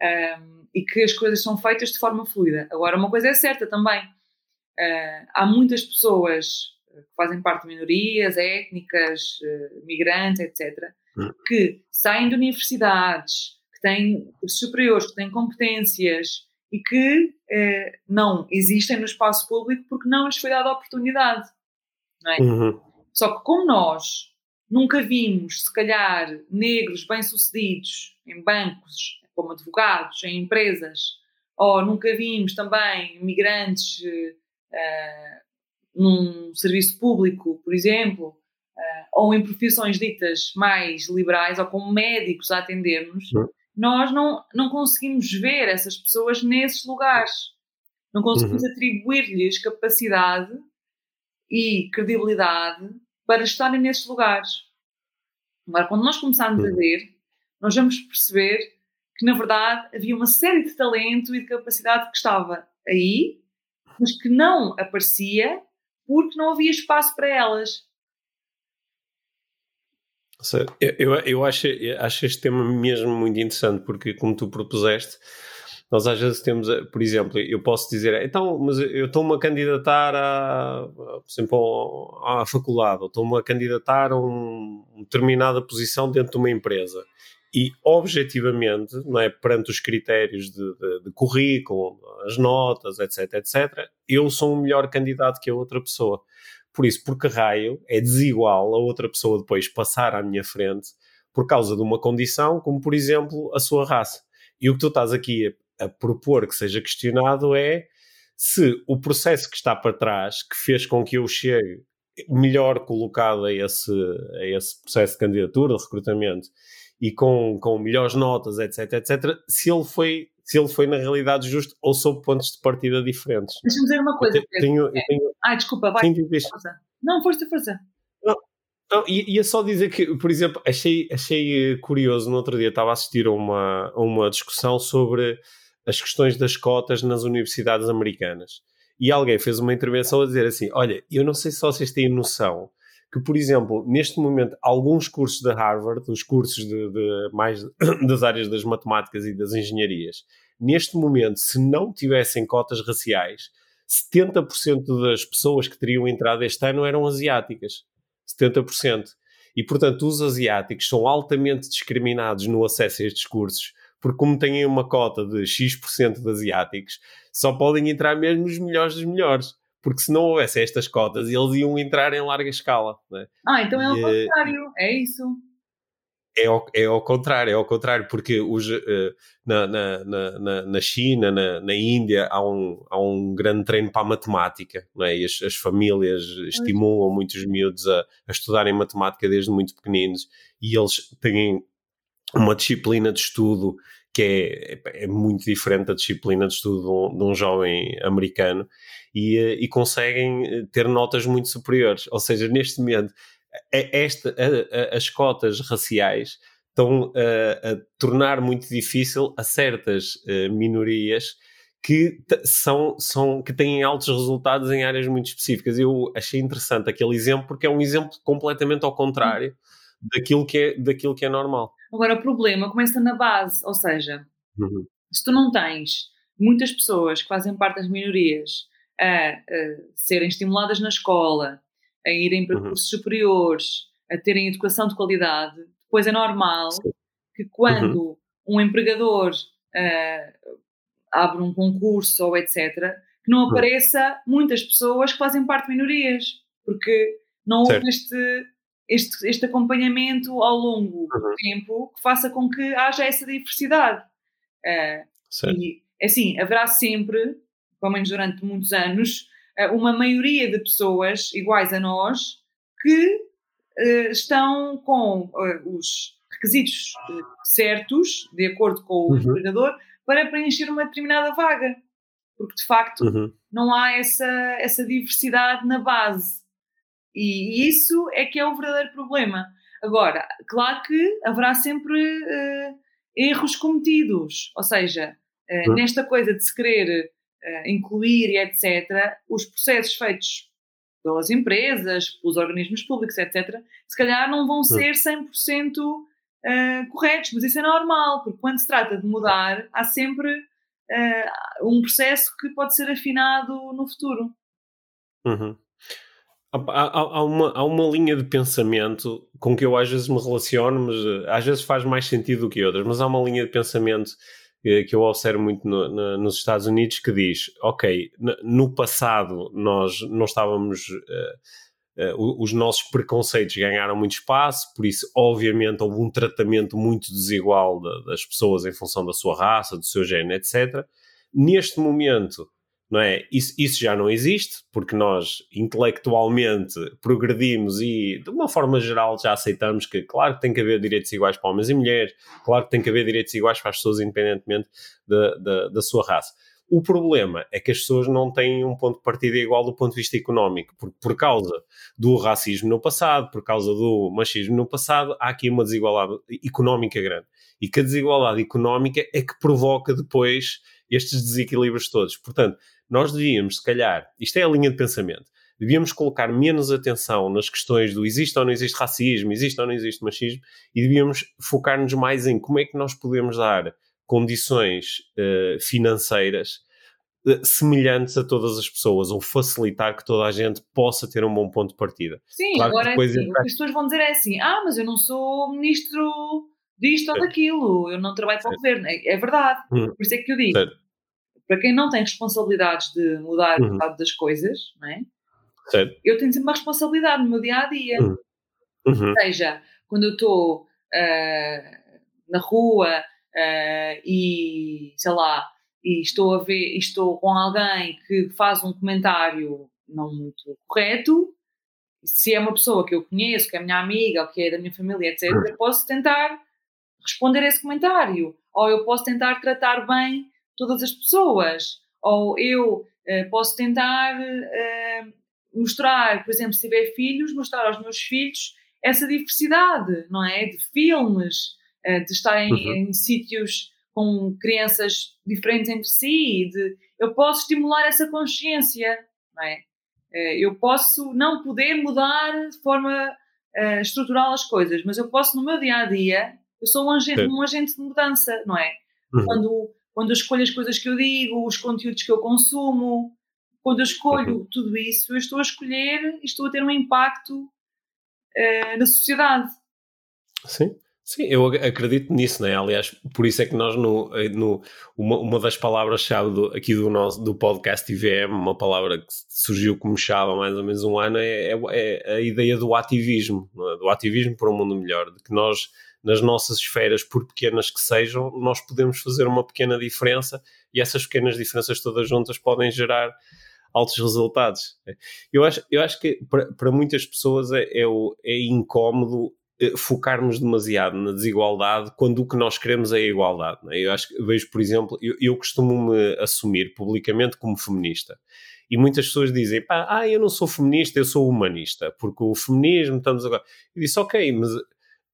Um, e que as coisas são feitas de forma fluida. Agora, uma coisa é certa também: uh, há muitas pessoas que fazem parte de minorias étnicas, uh, migrantes, etc., hum. que saem de universidades, que têm superiores, que têm competências e que uh, não existem no espaço público porque não lhes foi dada a oportunidade. Não é? Uhum. Só que como nós nunca vimos, se calhar, negros bem-sucedidos em bancos, como advogados, em empresas, ou nunca vimos também migrantes uh, num serviço público, por exemplo, uh, ou em profissões ditas mais liberais, ou como médicos a atender-nos, nós não, não conseguimos ver essas pessoas nesses lugares. Não conseguimos uhum. atribuir-lhes capacidade e credibilidade para estarem nesses lugares. Agora, quando nós começarmos a ver, nós vamos perceber que, na verdade, havia uma série de talento e de capacidade que estava aí, mas que não aparecia porque não havia espaço para elas. Eu, eu, eu acho, acho este tema mesmo muito interessante, porque, como tu propuseste, nós às vezes temos, eh, por exemplo, eu posso dizer, então, mas eu estou-me a candidatar a, por exemplo, à faculdade, ou estou-me a candidatar a um, uma determinada posição dentro de uma empresa. E, objetivamente, não é, perante os critérios de, de, de currículo, as notas, etc, etc, eu sou um melhor candidato que a outra pessoa. Por isso, porque raio é desigual a outra pessoa depois passar à minha frente por causa de uma condição, como por exemplo a sua raça. E o que tu estás aqui a propor que seja questionado é se o processo que está para trás, que fez com que eu chegue melhor colocado a esse, a esse processo de candidatura, de recrutamento, e com, com melhores notas, etc, etc, se ele foi se ele foi na realidade justo ou sob pontos de partida diferentes. Deixa-me dizer uma coisa. Eu tenho, eu tenho... Ah, desculpa, vai. Não, força, força. Não, não, ia só dizer que, por exemplo, achei, achei curioso, no outro dia estava a assistir a uma, a uma discussão sobre as questões das cotas nas universidades americanas. E alguém fez uma intervenção a dizer assim: Olha, eu não sei se vocês têm noção que, por exemplo, neste momento, alguns cursos da Harvard, os cursos de, de, mais das áreas das matemáticas e das engenharias, neste momento, se não tivessem cotas raciais, 70% das pessoas que teriam entrado este ano eram asiáticas. 70%. E, portanto, os asiáticos são altamente discriminados no acesso a estes cursos, porque como têm uma cota de X% de asiáticos, só podem entrar mesmo os melhores dos melhores. Porque se não houvesse estas cotas, eles iam entrar em larga escala. Né? Ah, então é o contrário, é isso. É ao, é ao contrário, é ao contrário, porque os, uh, na, na, na, na China, na, na Índia, há um, há um grande treino para a matemática, não é? e as, as famílias estimulam muitos miúdos a, a estudarem matemática desde muito pequeninos, e eles têm uma disciplina de estudo que é, é muito diferente da disciplina de estudo de um, de um jovem americano, e, eh, e conseguem ter notas muito superiores. Ou seja, neste momento, esta, a, a, as cotas raciais estão a, a, tornar muito difícil a certas uh, minorias que são, são que têm altos resultados em áreas muito específicas. Eu achei interessante aquele exemplo porque é um exemplo completamente ao contrário daquilo que é, daquilo que é normal. Agora, o problema começa na base, ou seja, uhum. se tu não tens muitas pessoas que fazem parte das minorias a, a serem estimuladas na escola, a irem para uhum. cursos superiores, a terem educação de qualidade, depois é normal Sim. que quando uhum. um empregador uh, abre um concurso ou etc., que não uhum. apareça muitas pessoas que fazem parte de minorias, porque não houve este, este, este acompanhamento ao longo do uhum. tempo que faça com que haja essa diversidade. Uh, e assim, haverá sempre, pelo menos durante muitos anos, uma maioria de pessoas iguais a nós que uh, estão com uh, os requisitos uh, certos, de acordo com o uhum. empregador, para preencher uma determinada vaga. Porque, de facto, uhum. não há essa, essa diversidade na base. E, isso é que é o verdadeiro problema. Agora, claro que haverá sempre erros cometidos. Ou seja, uhum. nesta coisa de se querer uh, incluir e etc., os processos feitos pelas empresas, pelos organismos públicos, etc., se calhar não vão ser 100% uh, corretos, mas isso é normal, porque quando se trata de mudar, há sempre uh, um processo que pode ser afinado no futuro. Uhum. Há, há, há, uma, há uma linha de pensamento com que eu às vezes me relaciono, mas às vezes faz mais sentido do que outras, mas há uma linha de pensamento que eu observo muito no, no, nos Estados Unidos que diz, ok, no passado nós não estávamos... Uh, os nossos preconceitos ganharam muito espaço, por isso, obviamente, houve um tratamento muito desigual de, das pessoas em função da sua raça, do seu género, etc. Neste momento, não é? Isso, isso já não existe, porque nós intelectualmente progredimos e, de uma forma geral, já aceitamos que, claro, tem que haver direitos iguais para homens e mulheres, claro que tem que haver direitos iguais para as pessoas, independentemente da, da, da sua raça. O problema é que as pessoas não têm um ponto de partida igual do ponto de vista económico, porque por causa do racismo no passado, por causa do machismo no passado, há aqui uma desigualdade económica grande. E que a desigualdade económica é que provoca depois estes desequilíbrios todos. Portanto, nós devíamos, se calhar, isto é a linha de pensamento, devíamos colocar menos atenção nas questões do existe ou não existe racismo, existe ou não existe machismo, e devíamos focar-nos mais em como é que nós podemos dar condições uh, financeiras uh, semelhantes a todas as pessoas, ou facilitar que toda a gente possa ter um bom ponto de partida. Sim, claro agora assim, é... o que as pessoas vão dizer é assim, ah, mas eu não sou ministro disto ou daquilo, eu não trabalho para o governo. É, é verdade, hum. por isso é que eu digo. Certo para quem não tem responsabilidades de mudar uhum. o estado das coisas, não é? Certo. Eu tenho sempre uma responsabilidade no meu dia a dia. Uhum. Uhum. Ou seja, quando eu estou uh, na rua uh, e sei lá, e estou a ver, estou com alguém que faz um comentário não muito correto, se é uma pessoa que eu conheço, que é minha amiga ou que é da minha família, etc., eu posso tentar responder a esse comentário. Ou eu posso tentar tratar bem todas as pessoas. Ou eu uh, posso tentar uh, mostrar, por exemplo, se tiver filhos, mostrar aos meus filhos essa diversidade, não é? De filmes, uh, de estar em, uhum. em sítios com crianças diferentes entre si, de, eu posso estimular essa consciência, não é? Eu posso não poder mudar de forma uh, estrutural as coisas, mas eu posso no meu dia a dia, eu sou um agente, um agente de mudança, não é? Uhum. Quando quando eu escolho as coisas que eu digo, os conteúdos que eu consumo, quando eu escolho uhum. tudo isso, eu estou a escolher e estou a ter um impacto uh, na sociedade. Sim. Sim, eu acredito nisso, né? Aliás, por isso é que nós, no, no uma, uma das palavras-chave aqui do nosso do podcast IVM, uma palavra que surgiu como chave há mais ou menos um ano, é, é, é a ideia do ativismo, é? do ativismo para um mundo melhor, de que nós, nas nossas esferas, por pequenas que sejam, nós podemos fazer uma pequena diferença e essas pequenas diferenças todas juntas podem gerar altos resultados. Eu acho, eu acho que para, para muitas pessoas é, é, é incómodo eh, focarmos demasiado na desigualdade quando o que nós queremos é a igualdade. É? Eu acho que vejo, por exemplo, eu, eu costumo-me assumir publicamente como feminista. E muitas pessoas dizem, pá, ah, eu não sou feminista, eu sou humanista, porque o feminismo, estamos agora. Eu disse, ok, mas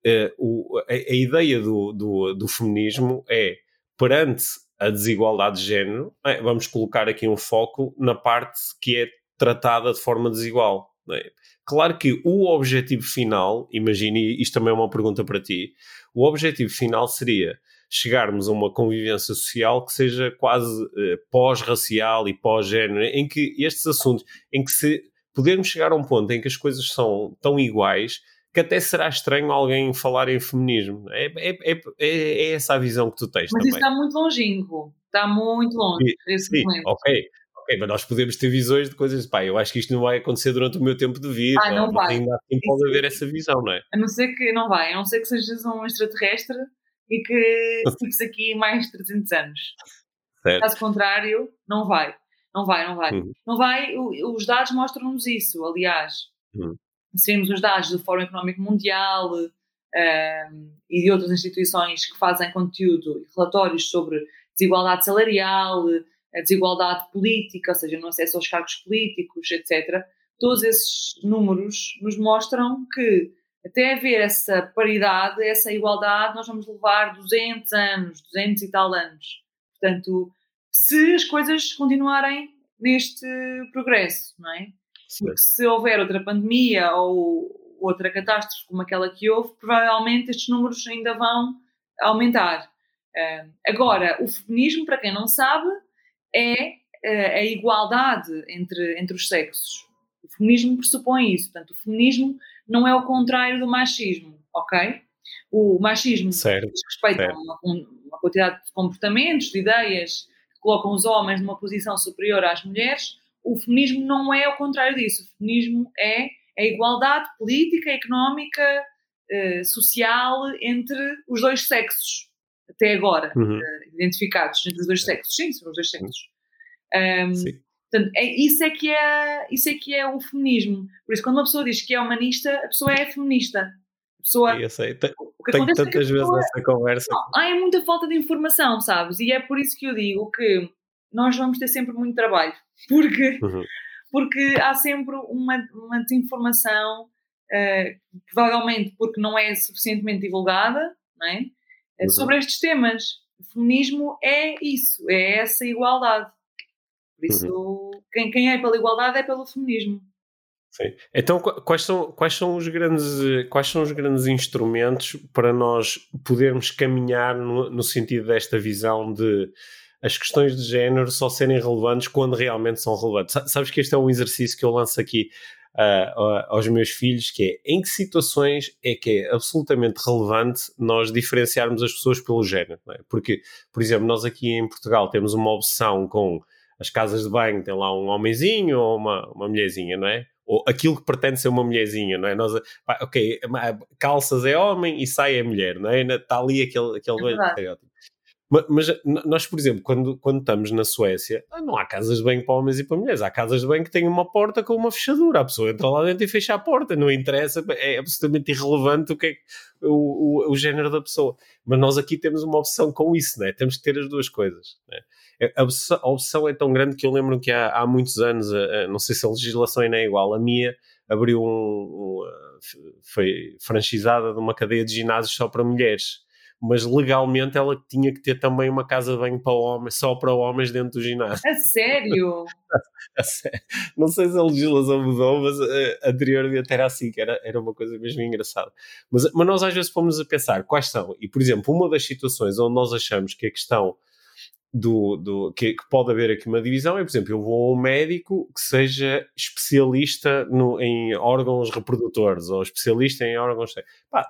uh, o, a, a, ideia do, do, do, feminismo é, perante a desigualdade de género, é, vamos colocar aqui um foco na parte que é tratada de forma desigual. É? Claro que o objetivo final, imagine, isto também é uma pergunta para ti, o objetivo final seria chegarmos a uma convivência social que seja quase eh, pós-racial e pós-género, em que estes assuntos, em que se pudermos chegar a um ponto em que as coisas são tão iguais que até será estranho alguém falar em feminismo. É, é, é, é essa a visão que tu tens Mas também. isso está muito longínquo, está muito longe sim, esse sim, momento. Ok, Ok, mas nós podemos ter visões de coisas, pá, eu acho que isto não vai acontecer durante o meu tempo de vida. Ah, não vai. Ainda assim pode haver essa visão, não é? A não ser que, não vai, a não ser que sejas um extraterrestre e que fiques aqui mais de 300 anos. Certo. Caso contrário, não vai. Não vai, não vai. Uhum. Não vai, os dados mostram-nos isso, aliás. Uhum. Se vemos os dados do Fórum Económico Mundial um, e de outras instituições que fazem conteúdo e relatórios sobre desigualdade salarial, a desigualdade política, ou seja, no acesso aos cargos políticos, etc. Todos esses números nos mostram que até haver essa paridade, essa igualdade, nós vamos levar 200 anos, 200 e tal anos. Portanto, se as coisas continuarem neste progresso, não é? Porque se houver outra pandemia ou outra catástrofe como aquela que houve, provavelmente estes números ainda vão aumentar. agora, o feminismo, para quem não sabe, é uh, a igualdade entre, entre os sexos. O feminismo pressupõe isso. Portanto, o feminismo não é o contrário do machismo, ok? O machismo certo, diz respeito certo. a uma, uma, quantidade de comportamentos, de ideias que colocam os homens numa posição superior às mulheres. O feminismo não é o contrário disso. O feminismo é a igualdade política, económica, uh, social entre os dois sexos até agora, uhum. uh, identificados entre os dois sexos. Sim, são os dois sexos. Um, Sim. Portanto, é, isso, é que é, isso é que é o feminismo. Por isso, quando uma pessoa diz que é humanista, a pessoa é feminista. A pessoa, eu sei. Tem, tenho é tantas vezes essa conversa. Não, há é muita falta de informação, sabes? E é por isso que eu digo que nós vamos ter sempre muito trabalho. Porque, uhum. porque há sempre uma, uma desinformação, uh, provavelmente porque não é suficientemente divulgada, é? uhum. sobre estes temas. O feminismo é isso, é essa igualdade. Por isso, uhum. quem, quem é pela igualdade é pelo feminismo. Sim. Então, quais são, quais, são os grandes, quais são os grandes instrumentos para nós podermos caminhar no, no sentido desta visão de as questões de género só serem relevantes quando realmente são relevantes? Sabes que este é um exercício que eu lanço aqui uh, aos meus filhos, que é em que situações é que é absolutamente relevante nós diferenciarmos as pessoas pelo género, é? Porque, por exemplo, nós aqui em Portugal temos uma opção com as casas de banho, tem lá um homenzinho ou uma, uma mulherzinha, não é? Ou aquilo que pretende ser uma mulherzinha, não é? Nós, ok, calças é homem e saia é mulher, não é? Está ali aquele, aquele é estereótipo. Mas, nós, por exemplo, quando, quando estamos na Suécia, ah, não há casas de banho para homens e para mulheres. Há casas de banho que têm uma porta com uma fechadura. A pessoa entra lá dentro e fecha a porta. Não interessa, é absolutamente irrelevante o que é o, o, o género da pessoa. Mas nós aqui temos uma opção com isso, né? temos que ter as duas coisas. Né? A, opção, a opção é tão grande que eu lembro que há, há muitos anos, a, a, não sei se a legislação ainda é igual, a minha abriu um, um foi franchisada de uma cadeia de ginásios só para mulheres mas legalmente ela tinha que ter também uma casa de banho para homens, só para homens dentro do ginásio. A sério? a sério? Não sei se a legislação mudou, mas uh, anteriormente era assim, que era, era uma coisa mesmo engraçada. Mas, mas nós às vezes fomos a pensar quais são, e por exemplo, uma das situações onde nós achamos que a questão do, do que, que, pode haver aqui uma divisão é, por exemplo, eu vou a um médico que seja especialista no, em órgãos reprodutores ou especialista em órgãos.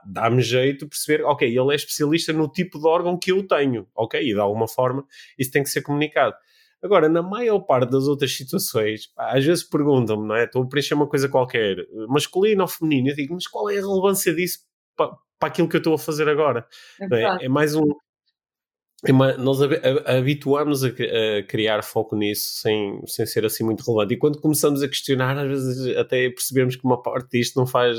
dá-me jeito de perceber, ok, ele é especialista no tipo de órgão que eu tenho, ok, e de alguma forma isso tem que ser comunicado. Agora, na maior parte das outras situações, pá, às vezes perguntam-me, não é? Estou a preencher uma coisa qualquer, masculino ou feminino, eu digo, mas qual é a relevância disso para, para aquilo que eu estou a fazer agora? É, é? é mais um, nós habituamos a, a, criar foco nisso sem, sem ser assim muito relevante. E quando começamos a questionar, às vezes até percebemos que uma parte disto não faz,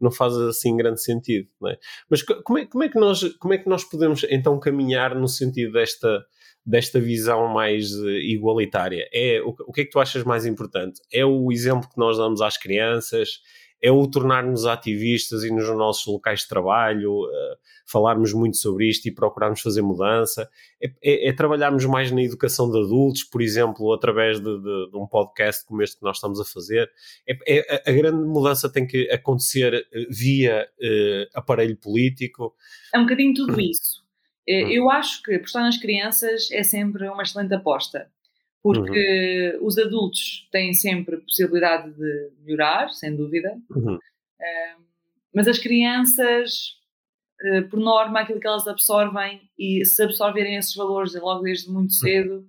não faz assim grande sentido. É? Mas como é, como, é que nós, como é que nós podemos então caminhar no sentido desta, desta visão mais eh, igualitária? É, o, o que é que tu achas mais importante? É o exemplo que nós damos às crianças? É o tornar-nos ativistas e nos nossos locais de trabalho, uh, falarmos muito sobre isto e procurarmos fazer mudança, é, é, é, trabalharmos mais na educação de adultos, por exemplo, através de, de, de um podcast como este que nós estamos a fazer. É, é a grande mudança tem que acontecer eh, via uh, aparelho político. É um bocadinho tudo isso. Hum. Eu acho que apostar nas crianças é sempre uma excelente aposta porque uhum. os adultos têm sempre possibilidade de melhorar, sem dúvida, uhum. uh, mas as crianças, uh, por norma, aquilo que elas absorvem, e se absorverem esses valores logo desde muito uhum. cedo, uhum.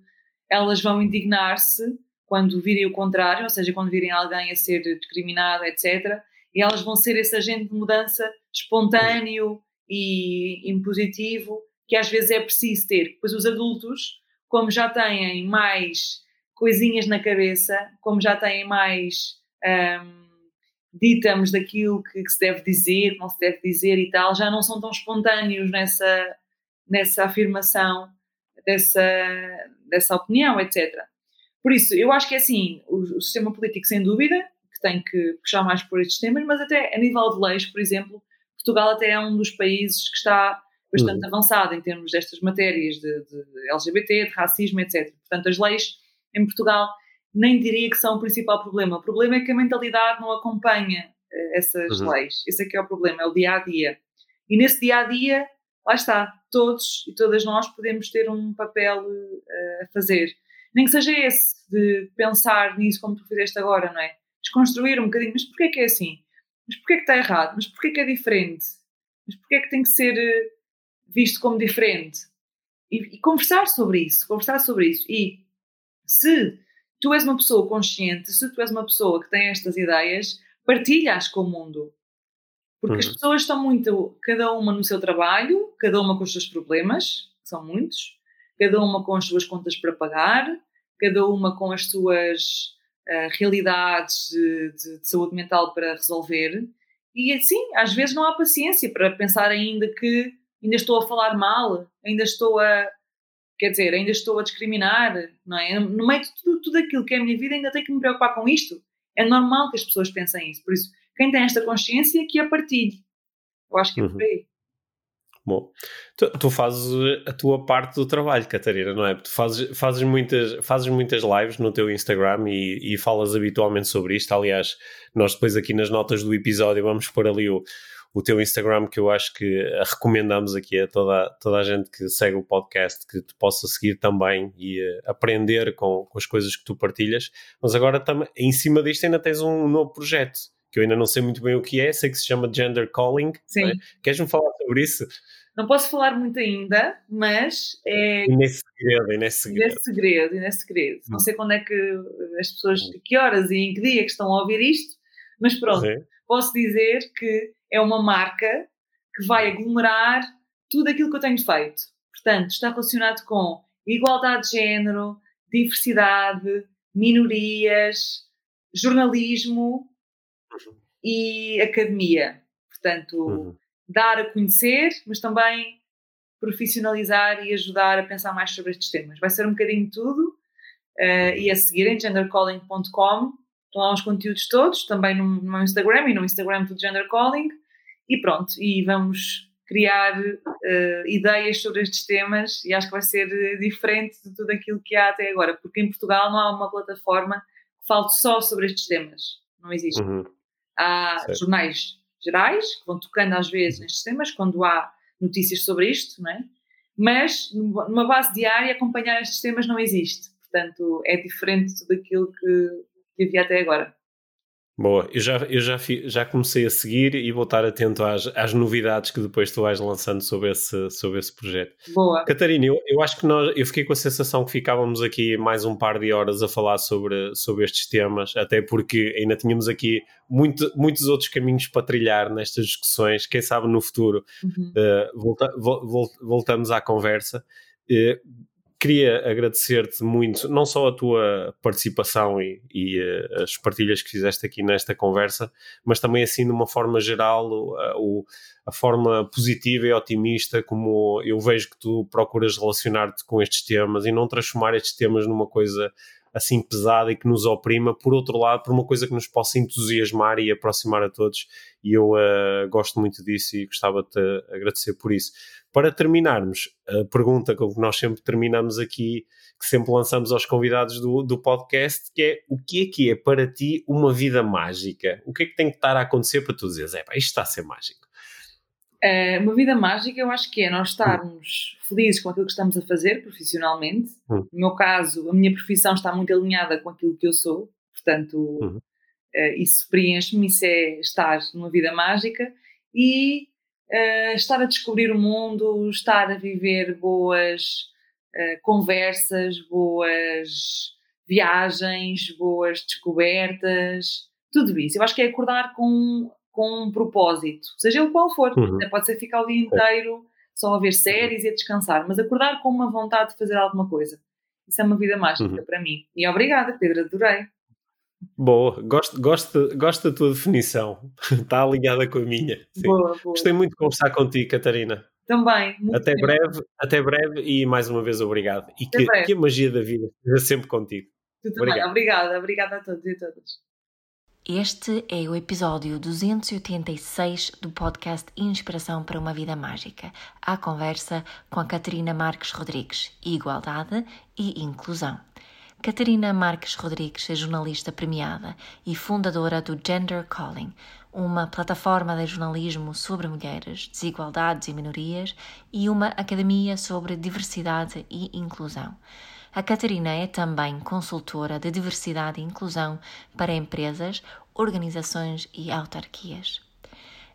elas vão indignar-se quando virem o contrário, ou seja, quando virem alguém a ser discriminado, etc., e elas vão ser esse agente de mudança espontâneo e impositivo que às vezes é preciso ter. Pois os adultos como já têm mais coisinhas na cabeça, como já têm mais um, ditamos daquilo que, que, se deve dizer, não se deve dizer e tal, já não são tão espontâneos nessa, nessa afirmação dessa, dessa opinião, etc. Por isso, eu acho que é assim, o, o sistema político, sem dúvida, que tem que puxar mais por estes temas, mas até a nível de leis, por exemplo, Portugal até é um dos países que está bastante uhum. avançada em termos destas matérias de, de, LGBT, de racismo, etc. Portanto, as leis em Portugal nem diria que são o principal problema. O problema é que a mentalidade não acompanha uh, essas uhum. leis. Esse é que é o problema, é o dia a dia. E nesse dia a dia, lá está, todos e todas nós podemos ter um papel uh, a fazer. Nem que seja esse, de pensar nisso como tu fizeste agora, não é? Desconstruir um bocadinho, mas porquê que é assim? Mas porquê que está errado? Mas porquê que é diferente? Mas porquê que tem que ser eh, visto como diferente. E, e, conversar sobre isso, conversar sobre isso. E se tu és uma pessoa consciente, se tu és uma pessoa que tem estas ideias, partilhas com o mundo. Porque uhum. as pessoas estão muito, cada uma no seu trabalho, cada uma com os seus problemas, que são muitos, cada uma com as suas contas para pagar, cada uma com as suas uh, realidades de, de, de saúde mental para resolver. E assim, às vezes não há paciência para pensar ainda que ainda estou a falar mal, ainda estou a, quer dizer, ainda estou a discriminar, não é? No meio de tudo, tudo aquilo que é a minha vida, ainda tenho que me preocupar com isto. É normal que as pessoas pensem isso. Por isso, quem tem esta consciência, que a partilhe. Eu acho que é por uhum. aí. Bom, tu, tu, fazes a tua parte do trabalho, Catarina, não é? Tu fazes, fazes, muitas, fazes muitas lives no teu Instagram e, e falas habitualmente sobre isto. Aliás, nós depois aqui nas notas do episódio vamos pôr ali o, o teu Instagram, que eu acho que recomendamos aqui a toda, toda a gente que segue o podcast, que te possa seguir também e uh, aprender com, com, as coisas que tu partilhas. Mas agora, tam, em cima disto, ainda tens um novo projeto, que eu ainda não sei muito bem o que é, sei que se chama Gender Calling. Sim. É? Queres-me falar sobre isso? Não posso falar muito ainda, mas é. E nesse segredo, e nesse segredo. Nesse segredo, e nesse segredo. Hum. Não sei quando é que as pessoas, hum. que horas e em que dia que estão a ouvir isto, mas pronto, Sim. posso dizer que é uma marca que vai aglomerar tudo aquilo que eu tenho feito. Portanto, está relacionado com igualdade de género, diversidade, minorias, jornalismo uhum. e academia. Portanto, uhum. dar a conhecer, mas também profissionalizar e ajudar a pensar mais sobre estes temas. Vai ser um bocadinho tudo. Uh, e a seguir em gendercalling.com estão lá os conteúdos todos, também no, no meu Instagram e no Instagram do Gender Calling. E pronto, e vamos criar uh, ideias sobre estes temas e acho que vai ser eh, diferente de tudo aquilo que há até agora, porque em Portugal não há uma plataforma que fale só sobre estes temas, não existe. Uhum. Há certo. jornais gerais que vão tocando às vezes nestes temas, quando há notícias sobre isto, não é? mas numa base diária acompanhar estes temas não existe. Portanto, é diferente de tudo aquilo que, que havia até agora. Boa, eu já, eu já, fi, já comecei a seguir e vou estar atento às, às novidades que depois tu vais lançando sobre esse, sobre esse projeto. Boa. Catarina, eu, eu acho que nós, eu fiquei com a sensação que ficávamos aqui mais um par de horas a falar sobre, sobre estes temas, até porque ainda tínhamos aqui muito, muitos outros caminhos para trilhar nestas discussões. Quem sabe no futuro uhum. uh, volta, vol, voltamos à conversa. Uh, queria agradecer-te muito, não só a tua participação e, e uh, as partilhas que fizeste aqui nesta conversa, mas também assim de uma forma geral, o, a forma positiva e otimista como eu vejo que tu procuras relacionar-te com estes temas e não transformar estes temas numa coisa assim pesada e que nos oprima, por outro lado, por uma coisa que nos possa entusiasmar e aproximar a todos, e eu uh, gosto muito disso e gostava de te agradecer por isso. Para terminarmos, a pergunta com que nós sempre terminamos aqui, que sempre lançamos aos convidados do, do podcast, que é o que é que é para ti uma vida mágica? O que é que tem que estar a acontecer para tu dizeres, é pá, isto está a ser mágico? Uh, uma vida mágica, eu acho que é nós estarmos felizes com aquilo que estamos a fazer profissionalmente. Hum. No meu caso, a minha profissão está muito alinhada com aquilo que eu sou, portanto, uh, isso preenche-me. Isso é estar numa vida mágica e uh, estar a descobrir o mundo, estar a viver boas conversas, boas viagens, boas descobertas, tudo isso. Eu acho que é acordar com com um propósito, seja ele qual for. Uhum. Pode ser ficar o dia inteiro só a ver séries e a descansar, mas acordar com uma vontade de fazer alguma coisa. Isso é uma vida mágica uhum. para mim. E obrigada, Pedro, adorei. Boa, gosto, gosto, gosto da tua definição. Está alinhada com a minha. Boa, boa. Gostei muito de conversar contigo, Catarina. Também. Até bem. breve, até breve e mais uma vez obrigado. E que, que, a magia da vida esteja sempre contigo. Tu também. Obrigado. Obrigada, obrigada a todos e a todas. Este é o episódio 286 do podcast Inspiração para uma Vida Mágica, a conversa com a Catarina Marques Rodrigues, Igualdade e Inclusão. Catarina Marques Rodrigues é jornalista premiada e fundadora do Gender Calling, uma plataforma de jornalismo sobre mulheres, desigualdades e minorias e uma academia sobre diversidade e inclusão. A Catarina é também consultora de diversidade e inclusão para empresas, organizações e autarquias.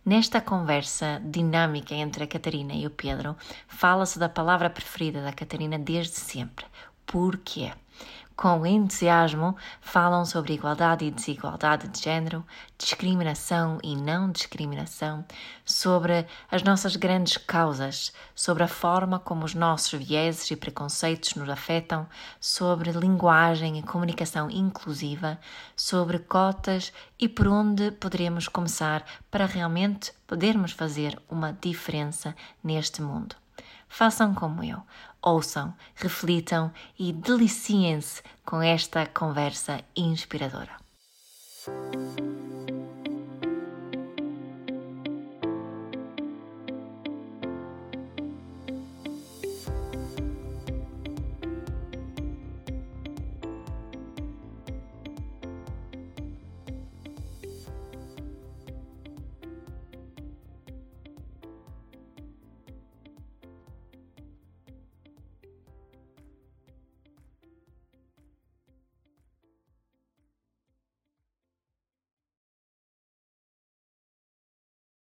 Nesta conversa dinâmica entre a Catarina e o Pedro, fala-se da palavra preferida da Catarina desde sempre: porquê com entusiasmo, falam sobre igualdade e desigualdade de género, discriminação e não discriminação, sobre as nossas grandes causas, sobre a forma como os nossos vieses e preconceitos nos afetam, sobre linguagem e comunicação inclusiva, sobre cotas e por onde poderemos começar para realmente podermos fazer uma diferença neste mundo. Façam como eu ouçam, reflitam e deliciem-se com esta conversa inspiradora.